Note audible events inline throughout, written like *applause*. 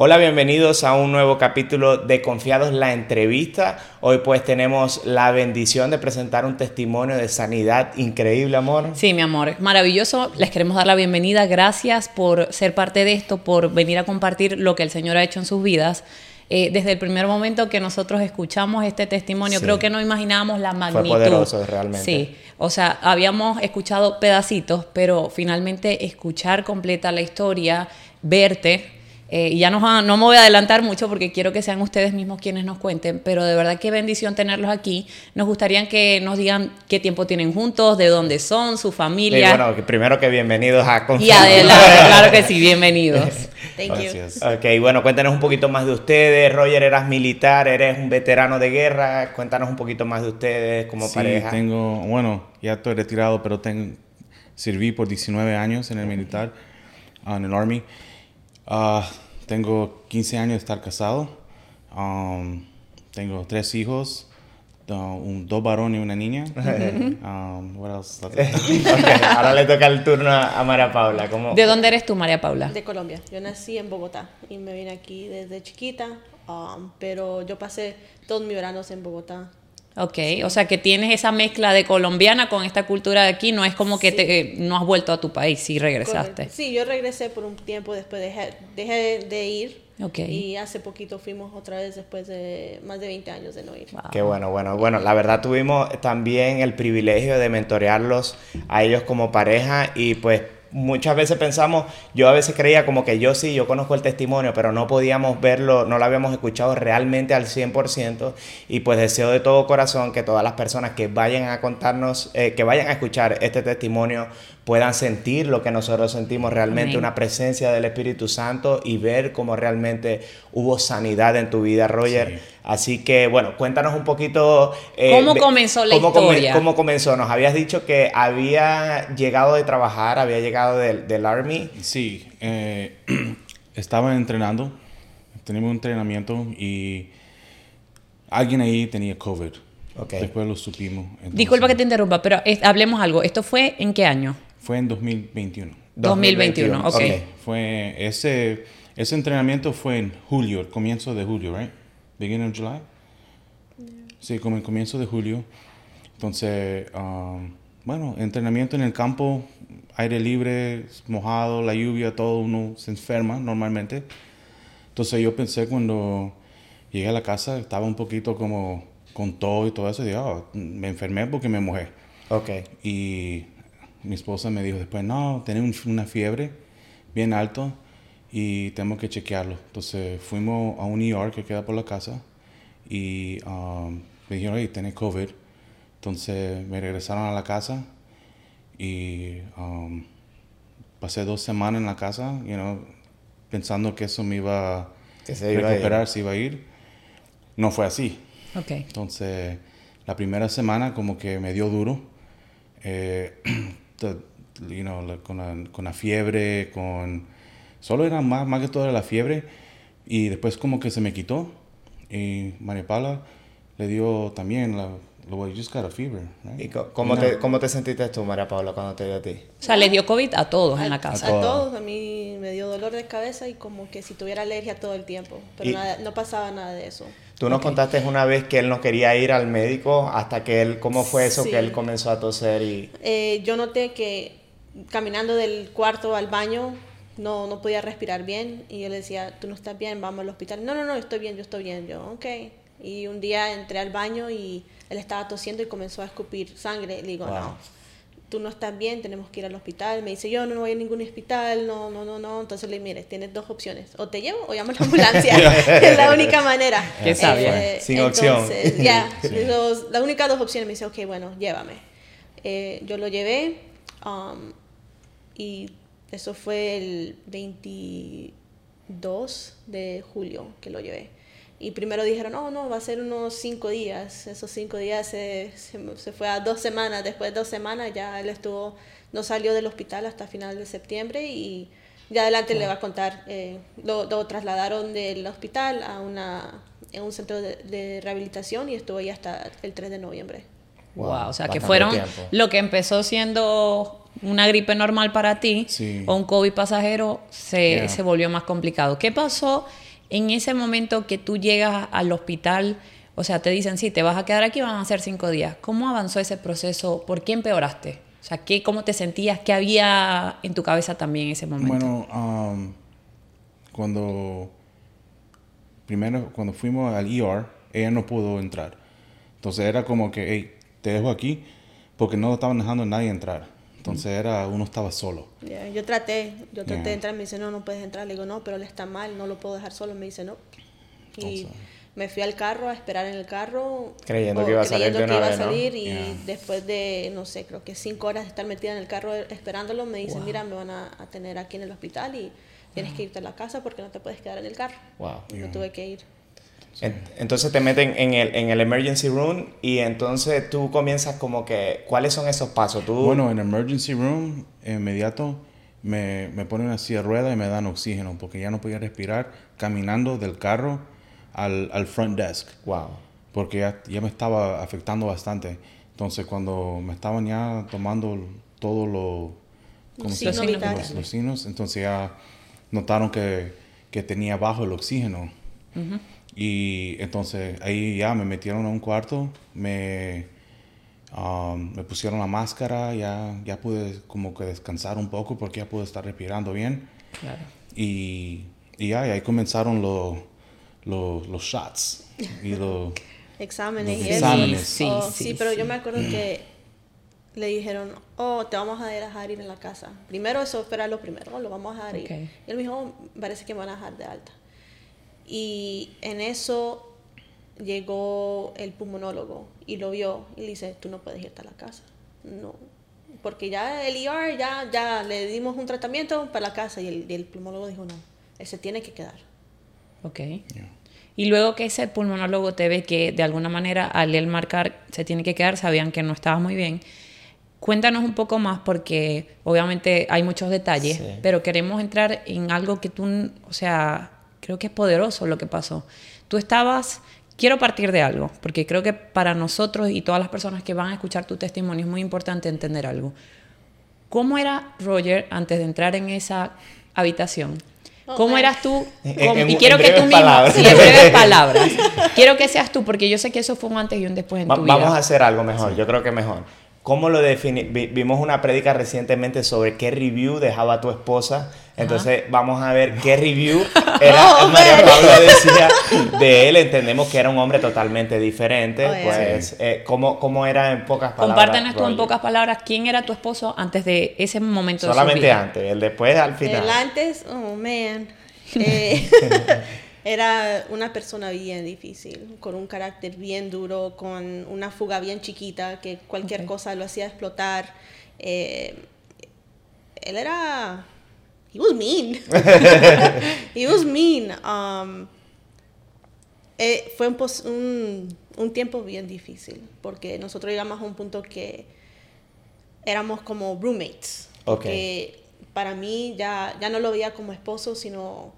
Hola, bienvenidos a un nuevo capítulo de Confiados la entrevista. Hoy pues tenemos la bendición de presentar un testimonio de sanidad increíble, amor. Sí, mi amor, maravilloso. Les queremos dar la bienvenida. Gracias por ser parte de esto, por venir a compartir lo que el Señor ha hecho en sus vidas. Eh, desde el primer momento que nosotros escuchamos este testimonio, creo que no imaginábamos la magnitud. Fue poderoso, realmente. Sí, o sea, habíamos escuchado pedacitos, pero finalmente escuchar completa la historia, verte, eh, ya no, no me voy a adelantar mucho porque quiero que sean ustedes mismos quienes nos cuenten, pero de verdad qué bendición tenerlos aquí. Nos gustaría que nos digan qué tiempo tienen juntos, de dónde son, su familia. Y bueno, primero que bienvenidos a Y adelante, claro que sí, *laughs* bienvenidos. Thank Gracias. Ok, bueno, cuéntanos un poquito más de ustedes. Roger, eras militar, eres un veterano de guerra. Cuéntanos un poquito más de ustedes como sí, pareja. tengo, bueno, ya estoy retirado, pero tengo, serví por 19 años en el militar, en el Army. Uh, tengo 15 años de estar casado. Um, tengo tres hijos, un, dos varones y una niña. *laughs* um, what else? *laughs* okay, ahora le toca el turno a María Paula. ¿Cómo? ¿De dónde eres tú, María Paula? De Colombia. Yo nací en Bogotá y me vine aquí desde chiquita, um, pero yo pasé todos mis veranos en Bogotá. Ok, o sea que tienes esa mezcla de colombiana con esta cultura de aquí, no es como que te, no has vuelto a tu país, sí regresaste. Correcto. Sí, yo regresé por un tiempo, después dejé, dejé de ir okay. y hace poquito fuimos otra vez después de más de 20 años de no ir. Wow. Qué bueno, bueno, bueno, la verdad tuvimos también el privilegio de mentorearlos a ellos como pareja y pues muchas veces pensamos, yo a veces creía como que yo sí, yo conozco el testimonio, pero no podíamos verlo, no lo habíamos escuchado realmente al 100% y pues deseo de todo corazón que todas las personas que vayan a contarnos, eh, que vayan a escuchar este testimonio puedan sentir lo que nosotros sentimos realmente, Amén. una presencia del Espíritu Santo y ver cómo realmente hubo sanidad en tu vida, Roger. Sí. Así que, bueno, cuéntanos un poquito... Eh, ¿Cómo comenzó la cómo historia? Come, ¿Cómo comenzó? Nos habías dicho que había llegado de trabajar, había llegado del, del Army. Sí, eh, *clears throat* estaba entrenando, teníamos un entrenamiento y alguien ahí tenía COVID. Okay. Después lo supimos. Entonces, Disculpa que te interrumpa, pero es, hablemos algo. ¿Esto fue en qué año? Fue en 2021. 2021, ok. okay. Fue ese, ese entrenamiento fue en julio, el comienzo de julio, right? Beginning of July. Sí, como el comienzo de julio. Entonces, um, bueno, entrenamiento en el campo, aire libre, mojado, la lluvia, todo uno se enferma normalmente. Entonces yo pensé cuando llegué a la casa, estaba un poquito como con todo y todo eso, y dije, oh, me enfermé porque me mojé. Ok. Y mi esposa me dijo después, no, tenés una fiebre bien alto y tenemos que chequearlo. Entonces fuimos a un ER que queda por la casa y um, me dijeron, hey, tenés COVID. Entonces me regresaron a la casa y um, pasé dos semanas en la casa, you know, pensando que eso me iba a recuperar, a se iba a ir. No fue así. Okay. Entonces, la primera semana como que me dio duro. Eh, *clears throat* you know, la, con, la, con, la, fiebre, con... Solo era más, más que todo era la fiebre. Y después como que se me quitó. Y María Paula le dio también la... Lo just got a fever, right? ¿Y cómo, no. te, cómo te sentiste tú, María Paula, cuando te dio a ti? O sea, le dio COVID a todos a, en la casa. A, a todos. A mí me dio dolor de cabeza y como que si tuviera alergia todo el tiempo. Pero nada, no pasaba nada de eso. Tú nos okay. contaste una vez que él no quería ir al médico hasta que él, ¿cómo fue eso sí. que él comenzó a toser? y eh, Yo noté que caminando del cuarto al baño no, no podía respirar bien y yo le decía, tú no estás bien, vamos al hospital. No, no, no, estoy bien, yo estoy bien. Yo, ok. Y un día entré al baño y él estaba tosiendo y comenzó a escupir sangre. Le digo, wow. no, tú no estás bien, tenemos que ir al hospital. Me dice, yo no voy a ningún hospital, no, no, no, no. Entonces le digo, mire, tienes dos opciones. O te llevo o llamo a la ambulancia. *laughs* *laughs* es la única manera. *laughs* Qué sabia. Eh, Sin opción. Ya, yeah, la única dos opciones. Me dice, ok, bueno, llévame. Eh, yo lo llevé um, y eso fue el 22 de julio que lo llevé. Y primero dijeron, no, no, va a ser unos cinco días. Esos cinco días se, se, se, fue a dos semanas. Después de dos semanas ya él estuvo, no salió del hospital hasta final de septiembre y ya adelante wow. le va a contar. Eh, lo, lo, trasladaron del hospital a una, en un centro de, de, rehabilitación y estuvo ahí hasta el 3 de noviembre. Wow, wow o sea que fueron tiempo. lo que empezó siendo una gripe normal para ti sí. o un COVID pasajero se, yeah. se volvió más complicado. ¿Qué pasó? En ese momento que tú llegas al hospital, o sea, te dicen, sí, te vas a quedar aquí, van a ser cinco días. ¿Cómo avanzó ese proceso? ¿Por qué empeoraste? O sea, ¿qué, ¿cómo te sentías? ¿Qué había en tu cabeza también en ese momento? Bueno, um, cuando primero cuando fuimos al ER, ella no pudo entrar. Entonces era como que, hey, te dejo aquí porque no estaban dejando a nadie entrar. Entonces era uno estaba solo. Yeah, Yo traté, yo traté Yeah. de entrar, me dice, no, no puedes entrar. Le digo, no, pero él está mal, no lo puedo dejar solo. Me dice, no. Y Entonces- me fui al carro a esperar en el carro. Creyendo o que iba a salir creyendo de que una iba a salir y Yeah. después de, no sé, creo que cinco horas de estar metida en el carro esperándolo, me dicen, mira, me van a, a tener aquí en el hospital y tienes que irte a la casa porque no te puedes quedar en el carro. Wow. Y me tuve que ir. En- Entonces te meten en el, en el emergency room y entonces tú comienzas como que, ¿cuáles son esos pasos? Tú, Bueno, en emergency room, inmediato, me, me ponen una silla de rueda y me dan oxígeno porque ya no podía respirar caminando del carro al, al front desk. wow. porque ya, ya me estaba afectando bastante. Entonces, cuando me estaban ya tomando todo lo... ¿cómo se Los. Los, los signos, entonces ya notaron que, que tenía bajo el oxígeno. Y entonces ahí ya me metieron a un cuarto, me, um, me pusieron la máscara, ya, ya pude como que descansar un poco porque ya pude estar respirando bien. Claro. Y, y ya, y ahí comenzaron los los los shots. Y los, *laughs* Exámenes Los. Sí, Oh, sí, sí, pero sí. yo me acuerdo que le dijeron, oh, te vamos a dejar ir en la casa. Primero eso, espera lo primero, lo vamos a dejar Ok. ir. Y él me dijo, "Oh, parece que me van a dejar de alta. Y en eso llegó el pulmonólogo y lo vio y le dice, tú no puedes irte a la casa. No, porque ya el ER, ya, ya le dimos un tratamiento para la casa y el, y el pulmonólogo dijo, no, él se tiene que quedar. Ok. Y luego que ese pulmonólogo te ve que de alguna manera al él marcar se tiene que quedar, sabían que no estaba muy bien. Cuéntanos un poco más porque obviamente hay muchos detalles, Sí. pero queremos entrar en algo que tú, o sea, creo que es poderoso lo que pasó. Tú estabas, quiero partir de algo, porque creo que para nosotros y todas las personas que van a escuchar tu testimonio es muy importante entender algo. ¿Cómo era Roger antes de entrar en esa habitación? ¿Cómo eras tú? En- ¿Cómo- en- y quiero en que tú breves mismo, palabras. sí, en breves palabras. *laughs* Quiero que seas tú, porque yo sé que eso fue un antes y un después en Va- tu vida. vamos a hacer algo mejor, yo creo que mejor. ¿Cómo lo defini vi- Vimos una prédica recientemente sobre qué review dejaba tu esposa. Entonces vamos a ver qué review *laughs* era. Oh, María. Pablo decía de él. Entendemos que era un hombre totalmente diferente. Oh. Pues, eh, ¿cómo, ¿cómo era en pocas palabras? Compártenos tú en pocas palabras quién era tu esposo antes de ese momento de su Solamente vida. antes, el después al final. El antes, oh man, *laughs* eh, *laughs* era una persona bien difícil, con un carácter bien duro, con una fuga bien chiquita, que cualquier cosa lo hacía explotar. Eh, él era... He was mean. *laughs* he was mean. Um, eh, fue un, pos- un, un tiempo bien difícil, porque nosotros llegamos a un punto que éramos como roommates. Ok. Que para mí ya, ya no lo veía como esposo, sino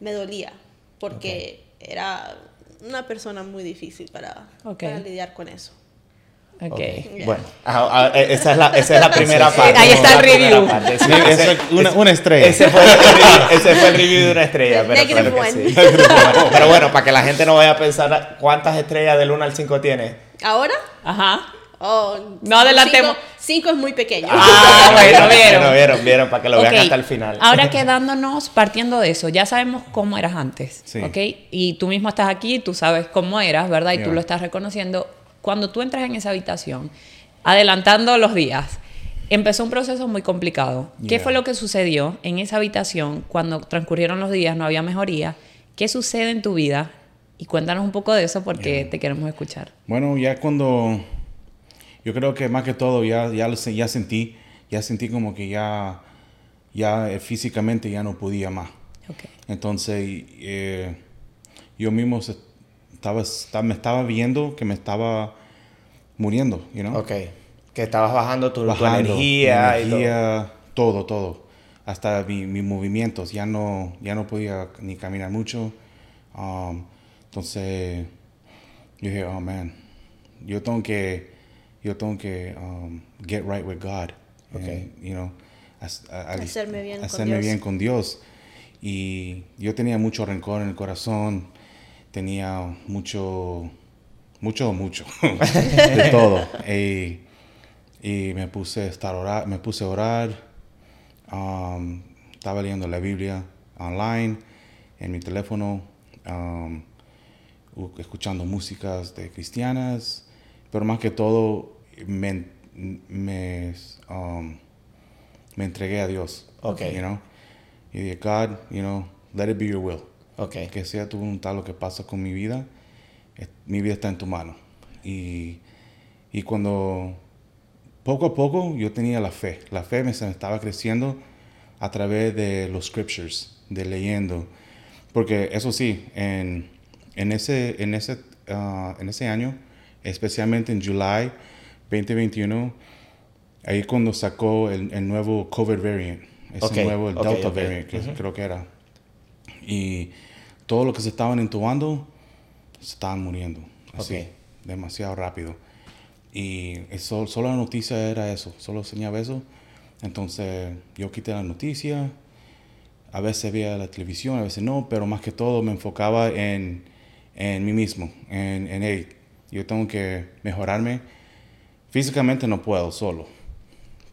me dolía, porque era una persona muy difícil para, para lidiar con eso. Ok. Ok, Yeah. Bueno, ah, ah, esa, es la, esa es la primera parte. ahí está el review. Sí, ese- una, una estrella. Ese fue, el review, *laughs* ese fue el review de una estrella. Pero, Negative claro que one. sí. pero bueno, para que la gente no vaya a pensar cuántas estrellas del 1 al 5 tiene. ¿Ahora? Ajá. Oh, No adelantemos. Cinco, cinco es muy pequeño. Ah, bueno, *laughs* vieron. Bueno, vieron, vieron, para que lo vean hasta el final. Ahora quedándonos, partiendo de eso, ya sabemos cómo eras antes, Sí. ¿ok? Y tú mismo estás aquí, tú sabes cómo eras, ¿verdad? Y tú lo estás reconociendo. Cuando tú entras en esa habitación, adelantando los días, empezó un proceso muy complicado. ¿Qué Yeah. fue lo que sucedió en esa habitación cuando transcurrieron los días, no había mejoría? ¿Qué sucede en tu vida? Y cuéntanos un poco de eso porque Yeah. te queremos escuchar. Bueno, ya cuando yo creo que más que todo ya ya ya sentí, ya sentí como que ya ya eh, físicamente ya no podía más. Ok. Entonces eh, yo mismo estaba, esta- me estaba viendo que me estaba muriendo, you know? Ok. Que estabas bajando tu, tu Bajando, energía, mi y todo. energía, todo, todo. Hasta mi- mis movimientos, ya no, ya no podía ni caminar mucho. Um, entonces, yo dije, oh man, yo tengo que, yo tengo que um, get right with God. Okay. And, you know, as- a- a- Hacerme bien con hacerme Dios. bien con Dios. Y yo tenía mucho rencor en el corazón, tenía mucho, mucho, mucho, *laughs* de todo. *laughs* Y, y me puse a estar orar, me puse a orar, um, estaba leyendo la Biblia online, en mi teléfono, um, escuchando músicas de cristianas, pero más que todo me, me, um, me entregué a Dios. Ok. You know? Y dije, God, you know, let it be your will. Ok. Que sea tu voluntad lo que pasa con mi vida, mi vida está en tu mano. Y, y cuando poco a poco yo tenía la fe, la fe me, se me estaba creciendo a través de los scriptures, de leyendo. Porque eso sí, en, en, ese, en, ese, ah, en ese año, especialmente en July 2021, ahí cuando sacó el, el nuevo COVID variant, ese Ok, nuevo el ok, Delta ok. variant, que creo que era. Y todo lo que se estaban entubando, se estaban muriendo. Así, demasiado rápido. Y eso, solo la noticia era eso, solo enseñaba eso. Entonces yo quité la noticia, a veces veía la televisión, a veces no, pero más que todo me enfocaba en, en mí mismo, en, en hey, yo tengo que mejorarme. Físicamente no puedo solo,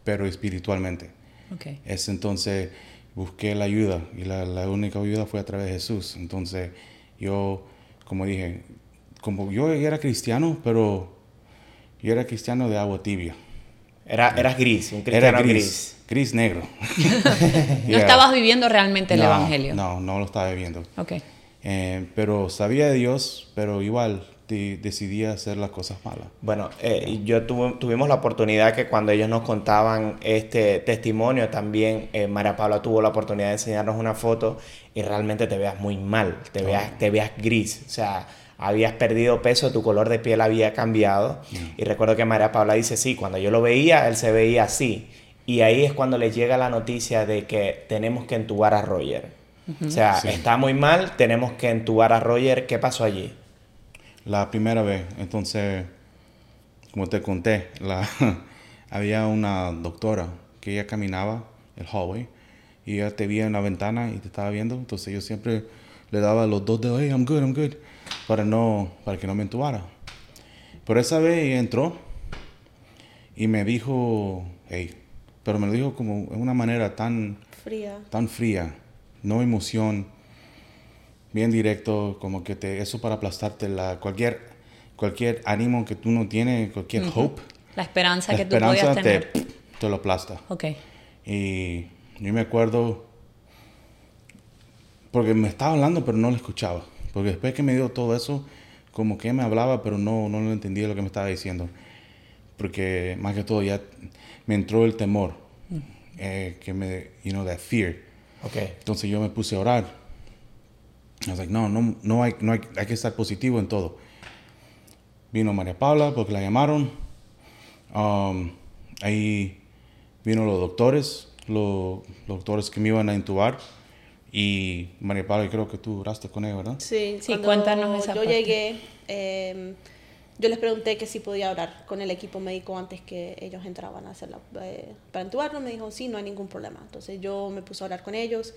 pero espiritualmente. Ok. Es entonces busqué la ayuda y la, la única ayuda fue a través de Jesús. Entonces yo, como dije, como yo era cristiano, pero yo era cristiano de agua tibia. Era, eras gris, un Era cristiano gris, gris. gris, negro. *laughs* No Yeah. estabas viviendo realmente el No, Evangelio. No, no lo estaba viviendo. Ok. Eh, pero sabía de Dios, pero igual de- decidí hacer las cosas malas. Bueno, eh, yo tuve- tuvimos la oportunidad que cuando ellos nos contaban este testimonio, también eh, María Paula tuvo la oportunidad de enseñarnos una foto y realmente te veas muy mal, te veas, te veas gris, o sea, habías perdido peso, tu color de piel había cambiado. Y recuerdo que María Paula dice, sí, cuando yo lo veía, él se veía así. Y ahí es cuando les llega la noticia de que tenemos que entubar a Roger. O sea, Sí. está muy mal, tenemos que entubar a Roger. ¿Qué pasó allí? La primera vez, entonces, como te conté, la, *laughs* había una doctora que ella caminaba el hallway y ella te veía en la ventana y te estaba viendo. Entonces yo siempre le daba los dos dedos, hey, I'm good, I'm good, para, no, para que no me entubara. Pero esa vez ella entró y me dijo, hey, pero me lo dijo como en una manera tan Fría. tan fría, no emoción, bien directo, como que te, eso para aplastarte la, cualquier, cualquier ánimo que tú no tienes, cualquier hope, La esperanza la que tú podías esperanza te, tener. te lo aplasta. Ok. Y yo me acuerdo, porque me estaba hablando pero no lo escuchaba, porque después que me dio todo eso, como que me hablaba pero no, no lo entendía lo que me estaba diciendo, porque más que todo ya me entró el temor, eh, que me, you know, that fear. Ok. Entonces yo me puse a orar. I was like, no, no, no, hay, no hay, hay que estar positivo en todo. Vino María Paula porque la llamaron. Um, ahí vino los doctores, los, los doctores que me iban a intubar. Y María Paula, creo que tú oraste con ella, ¿verdad? Sí, Sí, cuando cuéntanos esa yo parte. llegué, eh, yo les pregunté que si podía orar con el equipo médico antes que ellos entraban a hacer la, eh, para entubarlo. Me dijo, sí, no hay ningún problema. Entonces yo me puse a orar con ellos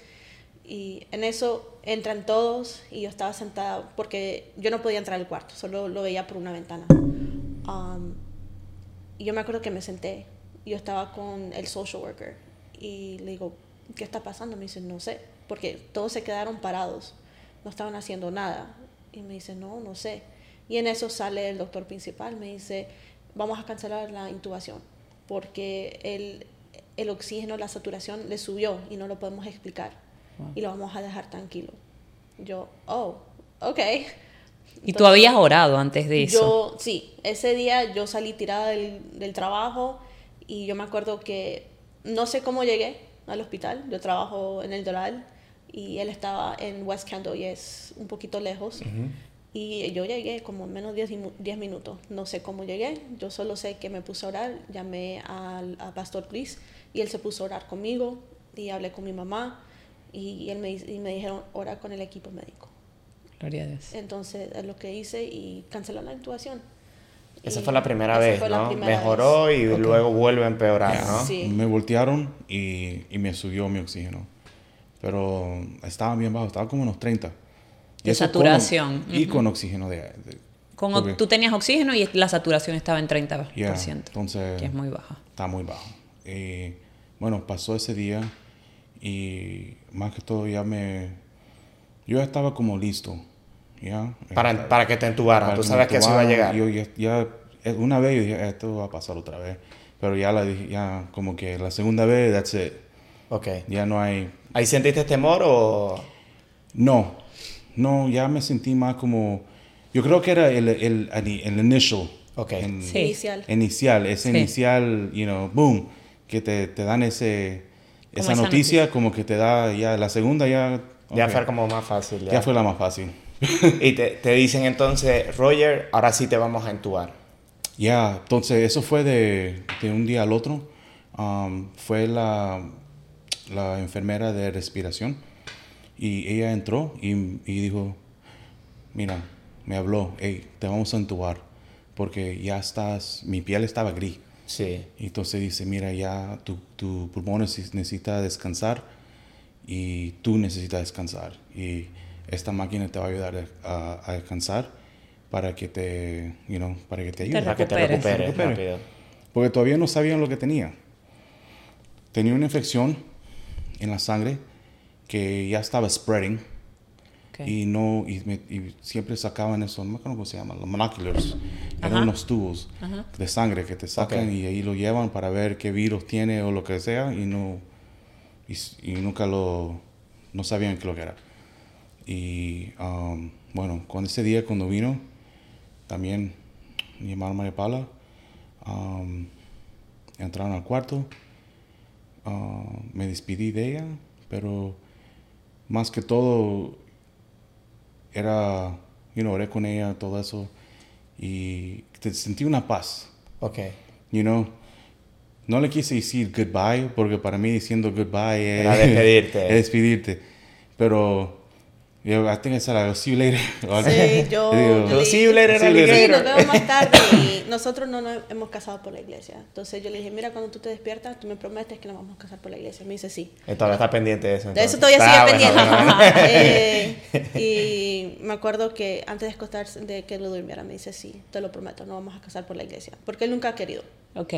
y en eso entran todos y yo estaba sentada porque yo no podía entrar al cuarto, solo lo veía por una ventana. Um, y yo me acuerdo que me senté, yo estaba con el social worker y le digo, ¿qué está pasando? Me dice, no sé, porque todos se quedaron parados, no estaban haciendo nada. Y me dice, no, no sé. Y en eso sale el doctor principal, me dice, vamos a cancelar la intubación, porque el, el oxígeno, la saturación le subió y no lo podemos explicar. Y lo vamos a dejar tranquilo. Yo, oh, ok. Y tú habías orado antes de eso. Yo, sí, ese día yo salí tirada del, del trabajo y yo me acuerdo que no sé cómo llegué al hospital. Yo trabajo en el Doral y él estaba en West Kendall y es un poquito lejos. Y yo llegué como en menos de 10 mu- 10 minutos. No sé cómo llegué, yo solo sé que me puse a orar. Llamé al a Pastor Chris y él se puso a orar conmigo y hablé con mi mamá y, él me, y me dijeron orar con el equipo médico. Gloria a Dios. Entonces es lo que hice y canceló la intubación. Esa Y fue la primera vez, la ¿no? primera Mejoró vez. y luego vuelve a empeorar, ¿no? Sí. Me voltearon y, y me subió mi oxígeno. pero estaba bien bajo, estaba como unos 30. Y De eso con- saturación. y Ujú. con oxígeno de... de- Con, porque- tú tenías oxígeno y la saturación estaba en 30%, Yeah, entonces que es muy baja. está muy bajo. Y bueno, pasó ese día y más que todo ya me... Yo ya estaba como listo, ¿ya? Para, para que te entubaran. Tú sabes que eso iba a llegar. Yo ya, ya- eh, una vez yo dije, esto va a pasar otra vez. Pero ya la dije, ya como que la segunda vez, that's it. Ok. Ya no hay... ¿Ahí sentiste temor o...? No, no, ya me sentí más como... Yo creo que era el, el, el initial. Ok. en- Sí. Inicial. Inicial, ese Sí. inicial, you know, boom, que te, te dan ese... Como Esa esa noticia, como que te da ya la segunda ya... Ya fue como más fácil. ya fue la más fácil. *laughs* Y te, te dicen entonces, Roger, ahora sí te vamos a entubar. Ya, entonces eso fue de, de un día al otro. Um, fue la, la enfermera de respiración y ella entró y, y dijo, mira, me habló, hey, te vamos a entubar porque ya estás, mi piel estaba gris. Sí. Y entonces dice, mira, ya tu, tu pulmón neces- necesita descansar y tú necesitas descansar. Y esta máquina te va a ayudar a, a descansar para que te, you know, para que te ayude. Para que te recuperes. recuperes Recupere. rápido. Porque todavía no sabían lo que tenía. Tenía una infección en la sangre que ya estaba spreading Ok. y no y, me- y siempre sacaban eso, no me acuerdo cómo se llama, los monoculars. Eran Ajá. unos tubos de sangre que te sacan Ok. y ahí lo llevan para ver qué virus tiene o lo que sea y no y, y nunca lo no sabían qué lo que era. Y um, bueno, con ese día cuando vino también llamaron a María Paula, um, entraron al cuarto, uh, me despedí de ella, pero más que todo era, you know, oré con ella, todo eso, y te- sentí una paz, Ok. you know. No le quise decir goodbye, porque para mí diciendo goodbye es Era despedirte. *laughs* es despedirte. Pero, yo, I think I said, I'll see you later. *laughs* Sí, yo- Digo, yo le See you later, See you later. Sí, nos vemos más tarde y nosotros no nos hemos casado por la iglesia. Entonces yo le dije, mira, cuando tú te despiertas, tú me prometes que nos vamos a casar por la iglesia. Me dice, sí. Todavía está pendiente de eso. De eso entonces. todavía sigue Ah, bueno, pendiente. bueno, *laughs* bueno. Eh, y me acuerdo que antes de acostarse, de que lo durmiera, me dice, sí, te lo prometo, no vamos a casar por la iglesia. Porque él nunca ha querido. Ok.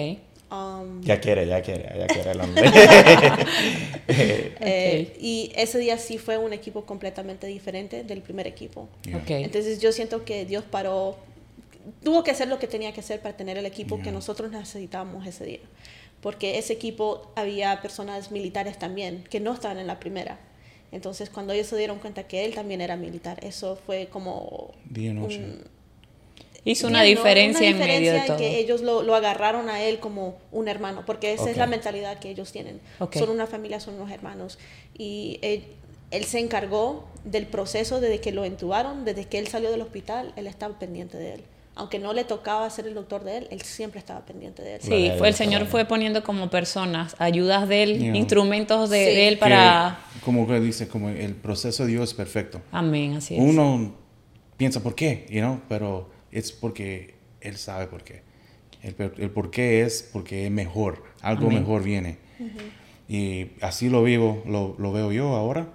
Um, Ya quiere, ya quiere, ya quiere el hombre. *laughs* *laughs* eh, y ese día sí fue un equipo completamente diferente del primer equipo. Yeah. Entonces yo siento que Dios paró, tuvo que hacer lo que tenía que hacer para tener el equipo que nosotros necesitábamos ese día. Porque ese equipo había personas militares también que no estaban en la primera. Entonces cuando ellos se dieron cuenta que él también era militar, eso fue como... Un- Hizo una bien, ¿no? diferencia en diferencia medio de todo. que ellos lo, lo agarraron a él como un hermano, porque esa Ok. es la mentalidad que ellos tienen. Ok. Son una familia, son unos hermanos. Y él, él se encargó del proceso desde que lo entubaron, desde que él salió del hospital, él estaba pendiente de él. Aunque no le tocaba ser el doctor de él, él siempre estaba pendiente de él. Sí, Vale, fue el Señor fue poniendo como personas, ayudas de él, Yeah. instrumentos de, Sí. de él Que, para... como que dice, como el proceso de Dios es perfecto. Amén, así es. Uno piensa, ¿por qué? You know? Pero es porque Él sabe por qué. El, el por qué es porque es mejor, algo Amén. mejor viene. Y así lo vivo, lo, lo veo yo ahora,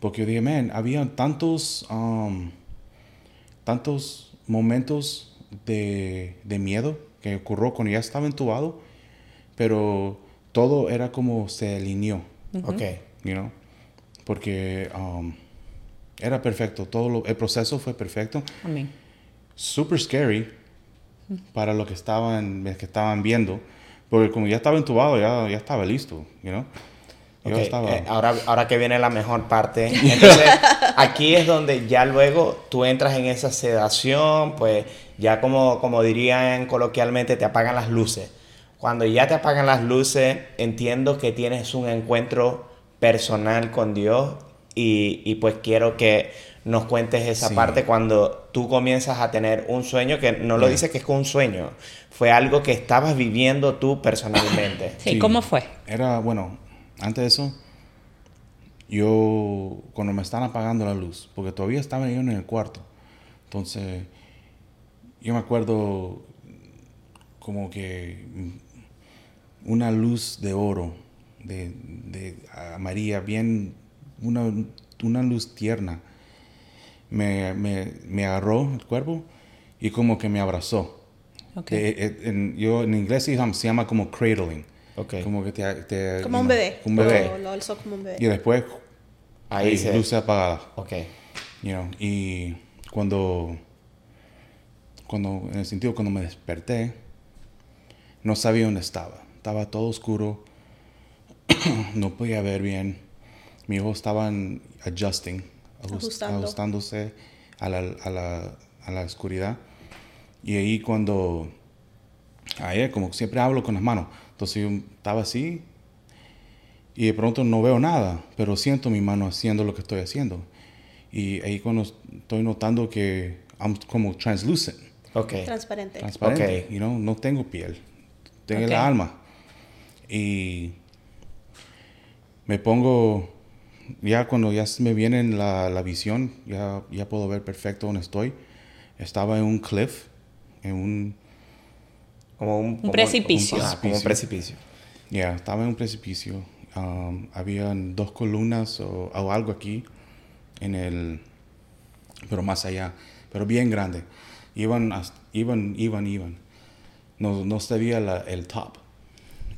porque yo dije, man, había tantos, um, tantos momentos de, de miedo que ocurrió cuando ya estaba entubado, pero todo era como se alineó, Ok. you know, porque um, era perfecto, todo lo- el proceso fue perfecto, Amén. Super scary para lo que estaban, que estaban viendo, porque como ya estaba entubado, ya, ya estaba listo, you know. Yo Ok, estaba... eh, ahora, ahora que viene la mejor parte. Entonces, *laughs* aquí es donde ya luego tú entras en esa sedación, pues ya como, como dirían coloquialmente, te apagan las luces. Cuando ya te apagan las luces, entiendo que tienes un encuentro personal con Dios y, y pues quiero que nos cuentes esa Sí. parte cuando tú comienzas a tener un sueño que no lo Yeah. dices que es un sueño, fue algo que estabas viviendo tú personalmente. Sí, ¿cómo fue? Era, bueno, antes de eso, yo, cuando me estaban apagando la luz, porque todavía estaba yo en el cuarto, entonces, yo me acuerdo como que una luz de oro, de, de amarilla, bien, una, una luz tierna me, me, me agarró el cuerpo y como que me abrazó. Ok. Eh, eh, en, yo en inglés se llama, se llama como cradling. Ok. Como que te, te- Como un know, bebé. Un bebé. Lo, lo alzó como un bebé. Y después, Ahí se... luces apagadas. Ok. You know, y cuando, cuando, en el sentido, cuando me desperté, no sabía dónde estaba. Estaba todo oscuro, *clears throat* no podía ver bien. Mis ojos estaban adjusting, Ajustando. ajustándose a la, a, la, a la oscuridad. Y ahí cuando, ahí como siempre hablo con las manos, entonces yo estaba así y de pronto no veo nada, pero siento mi mano haciendo lo que estoy haciendo. Y ahí cuando estoy notando que I'm como translucent, Ok. Transparente. transparente, Ok. you know, no tengo piel, tengo Ok. el alma. Y me pongo, ya cuando ya me viene la, la visión, ya, ya puedo ver perfecto dónde estoy. Estaba en un cliff, en un, Como un, como- precipicio. Ah, como un precipicio. ya, estaba en un precipicio. Um, habían dos columnas o, o algo aquí, en el, pero más allá, pero bien grande. Iban, hasta- iban, iban, iban. No, no la- el top.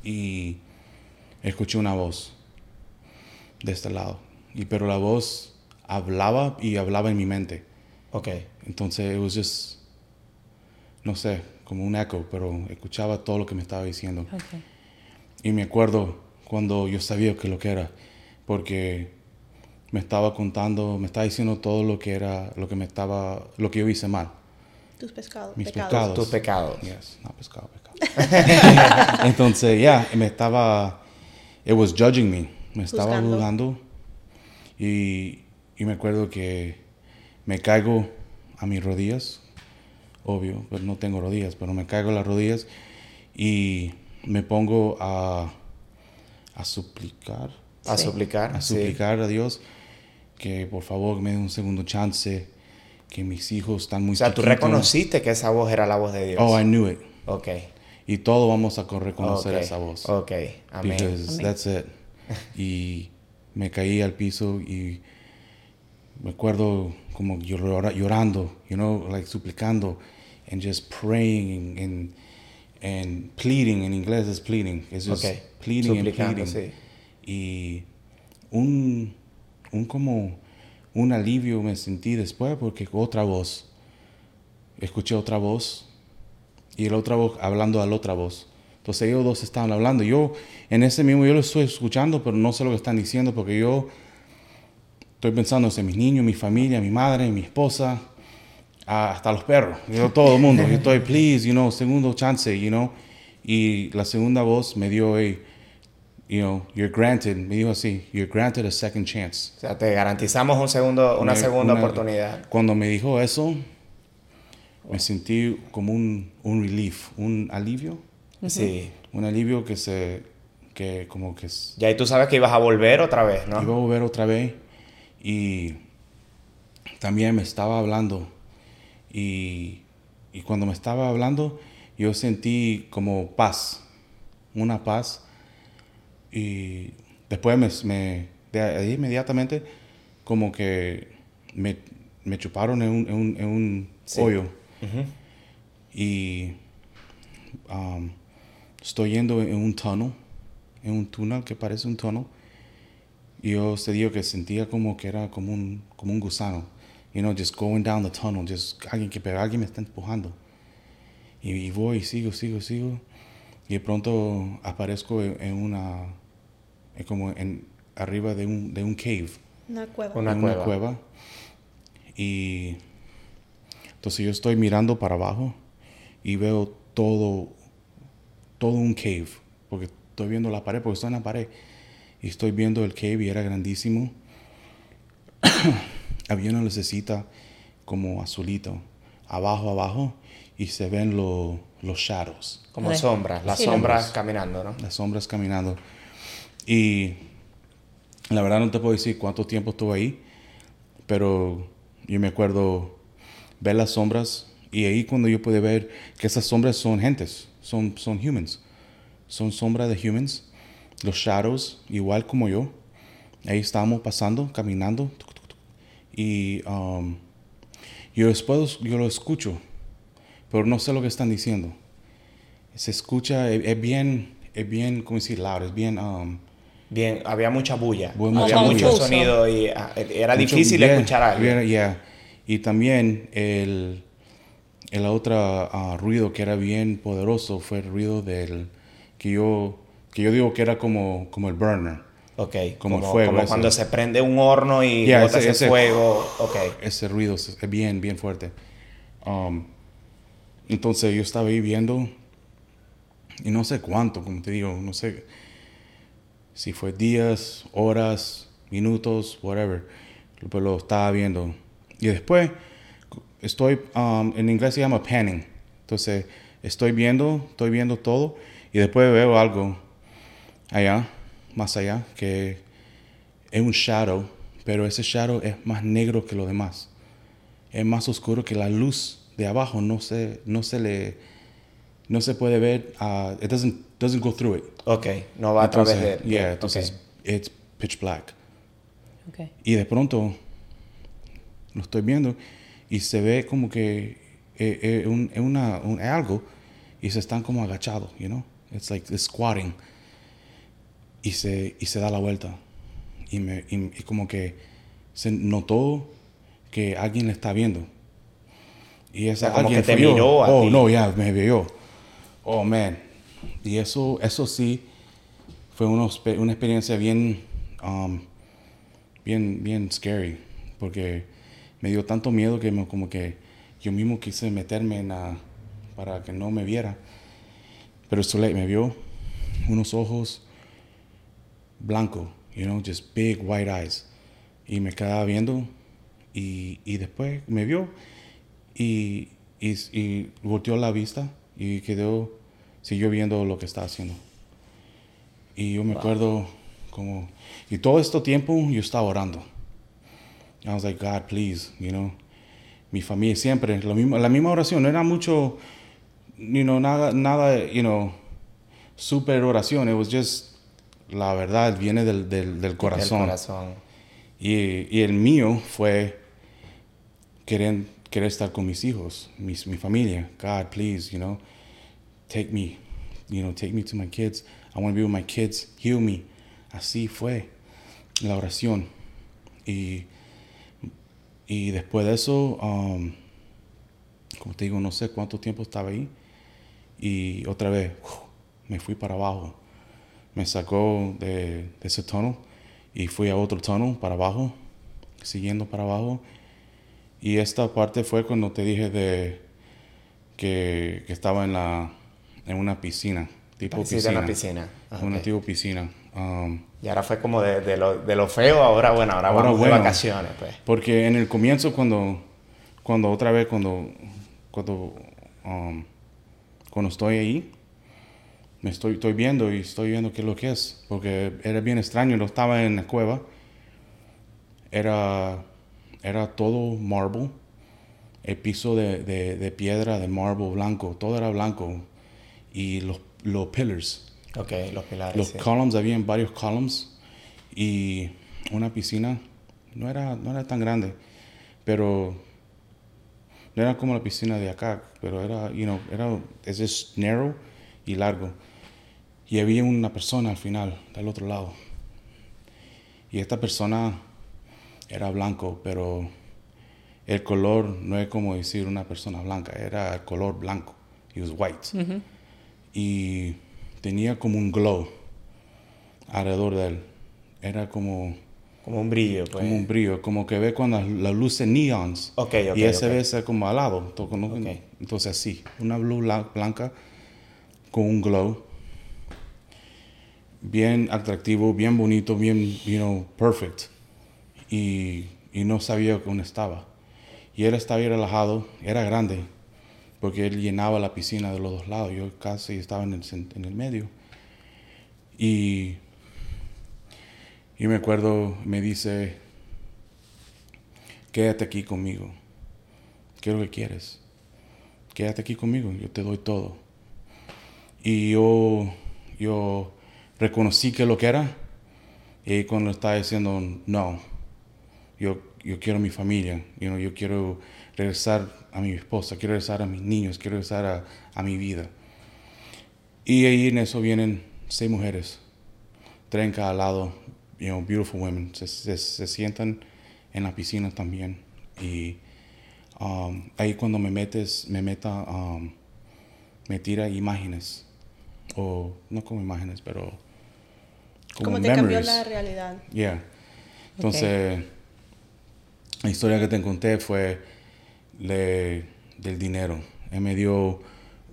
Y escuché una voz de este lado. Y, pero la voz hablaba y hablaba en mi mente. Ok. Entonces, it was just, no sé, como un eco, pero escuchaba todo lo que me estaba diciendo. Ok. Y me acuerdo cuando yo sabía que lo que era, porque me estaba contando, me estaba diciendo todo lo que era, lo que me estaba, lo que yo hice mal. Tus pescados. Mis pecados. pecados. Tus pecados. Yes, no pescado, pecado. *laughs* Entonces, ya, me estaba, it was judging me, me estaba Juzgando. juzgando. Y, y me acuerdo que me caigo a mis rodillas, obvio, pero no tengo rodillas, pero me caigo a las rodillas y me pongo a, a suplicar, A Sí. suplicar. a sí. suplicar a Dios que por favor me dé un segundo chance, que mis hijos están muy O sea, tú chiquitos. reconociste que esa voz era la voz de Dios. Oh, I knew it. Ok. Y todos vamos a co- reconocer Ok. esa voz. Ok. Amén. Because Amén. that's it. Y me caí al piso y me acuerdo como llora- llorando, you know, like suplicando and just praying and, and, and pleading. En inglés es pleading. It's just Ok. pleading and Suplicando, pleading. sí. Y un, un como un alivio me sentí después porque otra voz, escuché otra voz y la otra voz hablando a la otra voz. Entonces ellos dos estaban hablando. Yo en ese mismo yo lo estoy escuchando, pero no sé lo que están diciendo porque yo estoy pensando en mis niños, mi familia, mi madre, mi esposa, hasta los perros, yo, todo el mundo. Yo estoy, please, you know, segundo chance, you know. Y la segunda voz me dio, hey, you know, you're granted, me dijo así, you're granted a second chance. O sea, te garantizamos un segundo, una, segunda oportunidad. Cuando me dijo eso, me sentí como un, un relief, un alivio, Sí. un alivio que se, que como que s- Y ahí tú sabes que ibas a volver otra vez, ¿no? iba a volver otra vez y también me estaba hablando y, y cuando me estaba hablando yo sentí como paz, una paz y después me, me- de ahí inmediatamente como que me, me chuparon en un, en un, en un Sí. hoyo y um, estoy yendo en un tunnel, en un túnel que parece un tunnel. Y yo se digo que sentía como que era como un, como un gusano. You know, just going down the tunnel, just alguien que pero alguien me está empujando. Y, y voy, sigo, sigo, sigo. Y de pronto aparezco en, en una, en como en arriba de un, de un cave Una cueva. Una en cueva. una cueva. Y entonces yo estoy mirando para abajo y veo todo, todo un cave, porque estoy viendo la pared, porque estoy en la pared. Y estoy viendo el cave y era grandísimo. *coughs* Había una lucecita como azulito, abajo, abajo, y se ven lo- los shadows Como Sí. sombras, las Sí, sombras caminando, ¿no? las sombras caminando. Y la verdad no te puedo decir cuánto tiempo estuve ahí, pero yo me acuerdo ver las sombras y ahí cuando yo pude ver que esas sombras son gentes, son, son humans, son sombras de humans, los shadows igual como yo, ahí estábamos pasando, caminando, tuc, tuc, tuc, y um, yo después yo lo escucho, pero no sé lo que están diciendo. Se escucha, es, es bien, es bien, ¿cómo decir? Loud, es bien... um, Bien, había mucha bulla, Bueno, había mucha mucho bulla. sonido y ah, era mucho- difícil yeah, escuchar a alguien. yeah, yeah. Y también el, el otro ah, ruido que era bien poderoso fue el ruido del que yo que yo digo que era como como el burner. Ok, Como como, fuego, como cuando se prende un horno y Yeah, bota ese- ese, ese- fuego. Ok, Ese ruido es es bien bien fuerte. Um, entonces yo estaba ahí viendo y no sé cuánto, como te digo, no sé si fue días, horas, minutos, whatever, pero lo estaba viendo. Y después estoy, um, en inglés se llama panning. Entonces estoy viendo, estoy viendo todo y después veo algo allá, más allá, que es un shadow, pero ese shadow es más negro que lo demás. Es más oscuro que la luz de abajo, no se, no se le, no se puede ver, uh, it doesn't, doesn't go through it. ok, no va a través Entonces, de... yeah, entonces it's pitch black. Ok. Y de pronto lo estoy viendo y se ve como que eh, eh, un, eh, una, un- algo y se están como agachados, you know? It's like they're squatting. Y se, y se da la vuelta. Y, me, y, y como que se notó que alguien le está viendo. Y esa sea, como alguien que te yo. miró a Oh, ti. no, ya, me vio. Oh, man. Y eso, eso sí fue una, una experiencia bien, um, bien, bien scary, porque me dio tanto miedo que me- como que yo mismo quise meterme en la, para que no me viera. Pero Soleil me vio, unos ojos blancos, you know, just big white eyes. Y me quedaba viendo y, y después me vio y, y, y volteó la vista y quedó, siguió viendo lo que estaba haciendo. Y yo me acuerdo como, y todo este tiempo yo estaba orando. I was like, God, please, you know. Mi familia siempre, lo mismo, la misma oración, no era mucho, you know, nada, nada, you know, super oración. It was just, la verdad viene del, del, del corazón. El corazón. Y, y el mío fue querer, querer estar con mis hijos, mis, mi familia. God, please, you know, take me, you know, take me to my kids. I want to be with my kids. Heal me. Así fue la oración. Y, y después de eso, um, como te digo, no sé cuánto tiempo estaba ahí. Y otra vez, me fui para abajo. Me sacó de, de ese tono y fui a otro tono para abajo, siguiendo para abajo. Y esta parte fue cuando te dije de que, que estaba en la en una piscina, tipo Parecida piscina. en la piscina. Ah, Una tipo piscina. Um, Y ahora fue como de, de lo, de lo feo, ahora bueno, ahora, Ahora vamos bueno. de vacaciones, pues. Porque en el comienzo, cuando, cuando otra vez, cuando, cuando, um, cuando estoy ahí, me estoy, estoy viendo y estoy viendo qué es lo que es. Porque era bien extraño, no estaba en la cueva. Era, era todo marble. El piso de, de, de piedra, de marble blanco, todo era blanco. Y los, los pillars, Ok, los pilares. los sí. columns, habían varios columns y una piscina. No era, no era tan grande, pero no era como la piscina de acá, pero era, you know, era, es just narrow y largo. Y había una persona al final, del otro lado. Y esta persona era blanco, pero el color no es como decir una persona blanca, era el color blanco. He was white. Y tenía como un glow alrededor de él. Era como, Como un brillo, pues. como un brillo, como que ve cuando las las luces neons. Ok, ok, y ese ok. ve como al lado. Entonces así, una luz bla- blanca con un glow. Bien atractivo, bien bonito, bien, you know, perfect. Y, y no sabía dónde estaba. Y él estaba ahí relajado, era grande, porque él llenaba la piscina de los dos lados. Yo casi estaba en el, en el medio. Y, y me acuerdo, me dice, quédate aquí conmigo. ¿Qué es lo que quieres? Quédate aquí conmigo, yo te doy todo. Y yo, yo reconocí que lo que era, Y cuando estaba diciendo, no, yo, yo quiero mi familia, you know, yo quiero regresar a mi esposa, quiero regresar a mis niños, quiero regresar a, a mi vida. Y ahí en eso vienen seis mujeres, tres en cada lado, you know, beautiful women, se, se, se sientan en la piscina también. Y um, ahí cuando me metes, me meta, um, me tira imágenes, o no como imágenes, pero como ¿Cómo te cambió memories. la realidad? Yeah. Entonces, la historia que te conté fue de- del dinero. Él me dio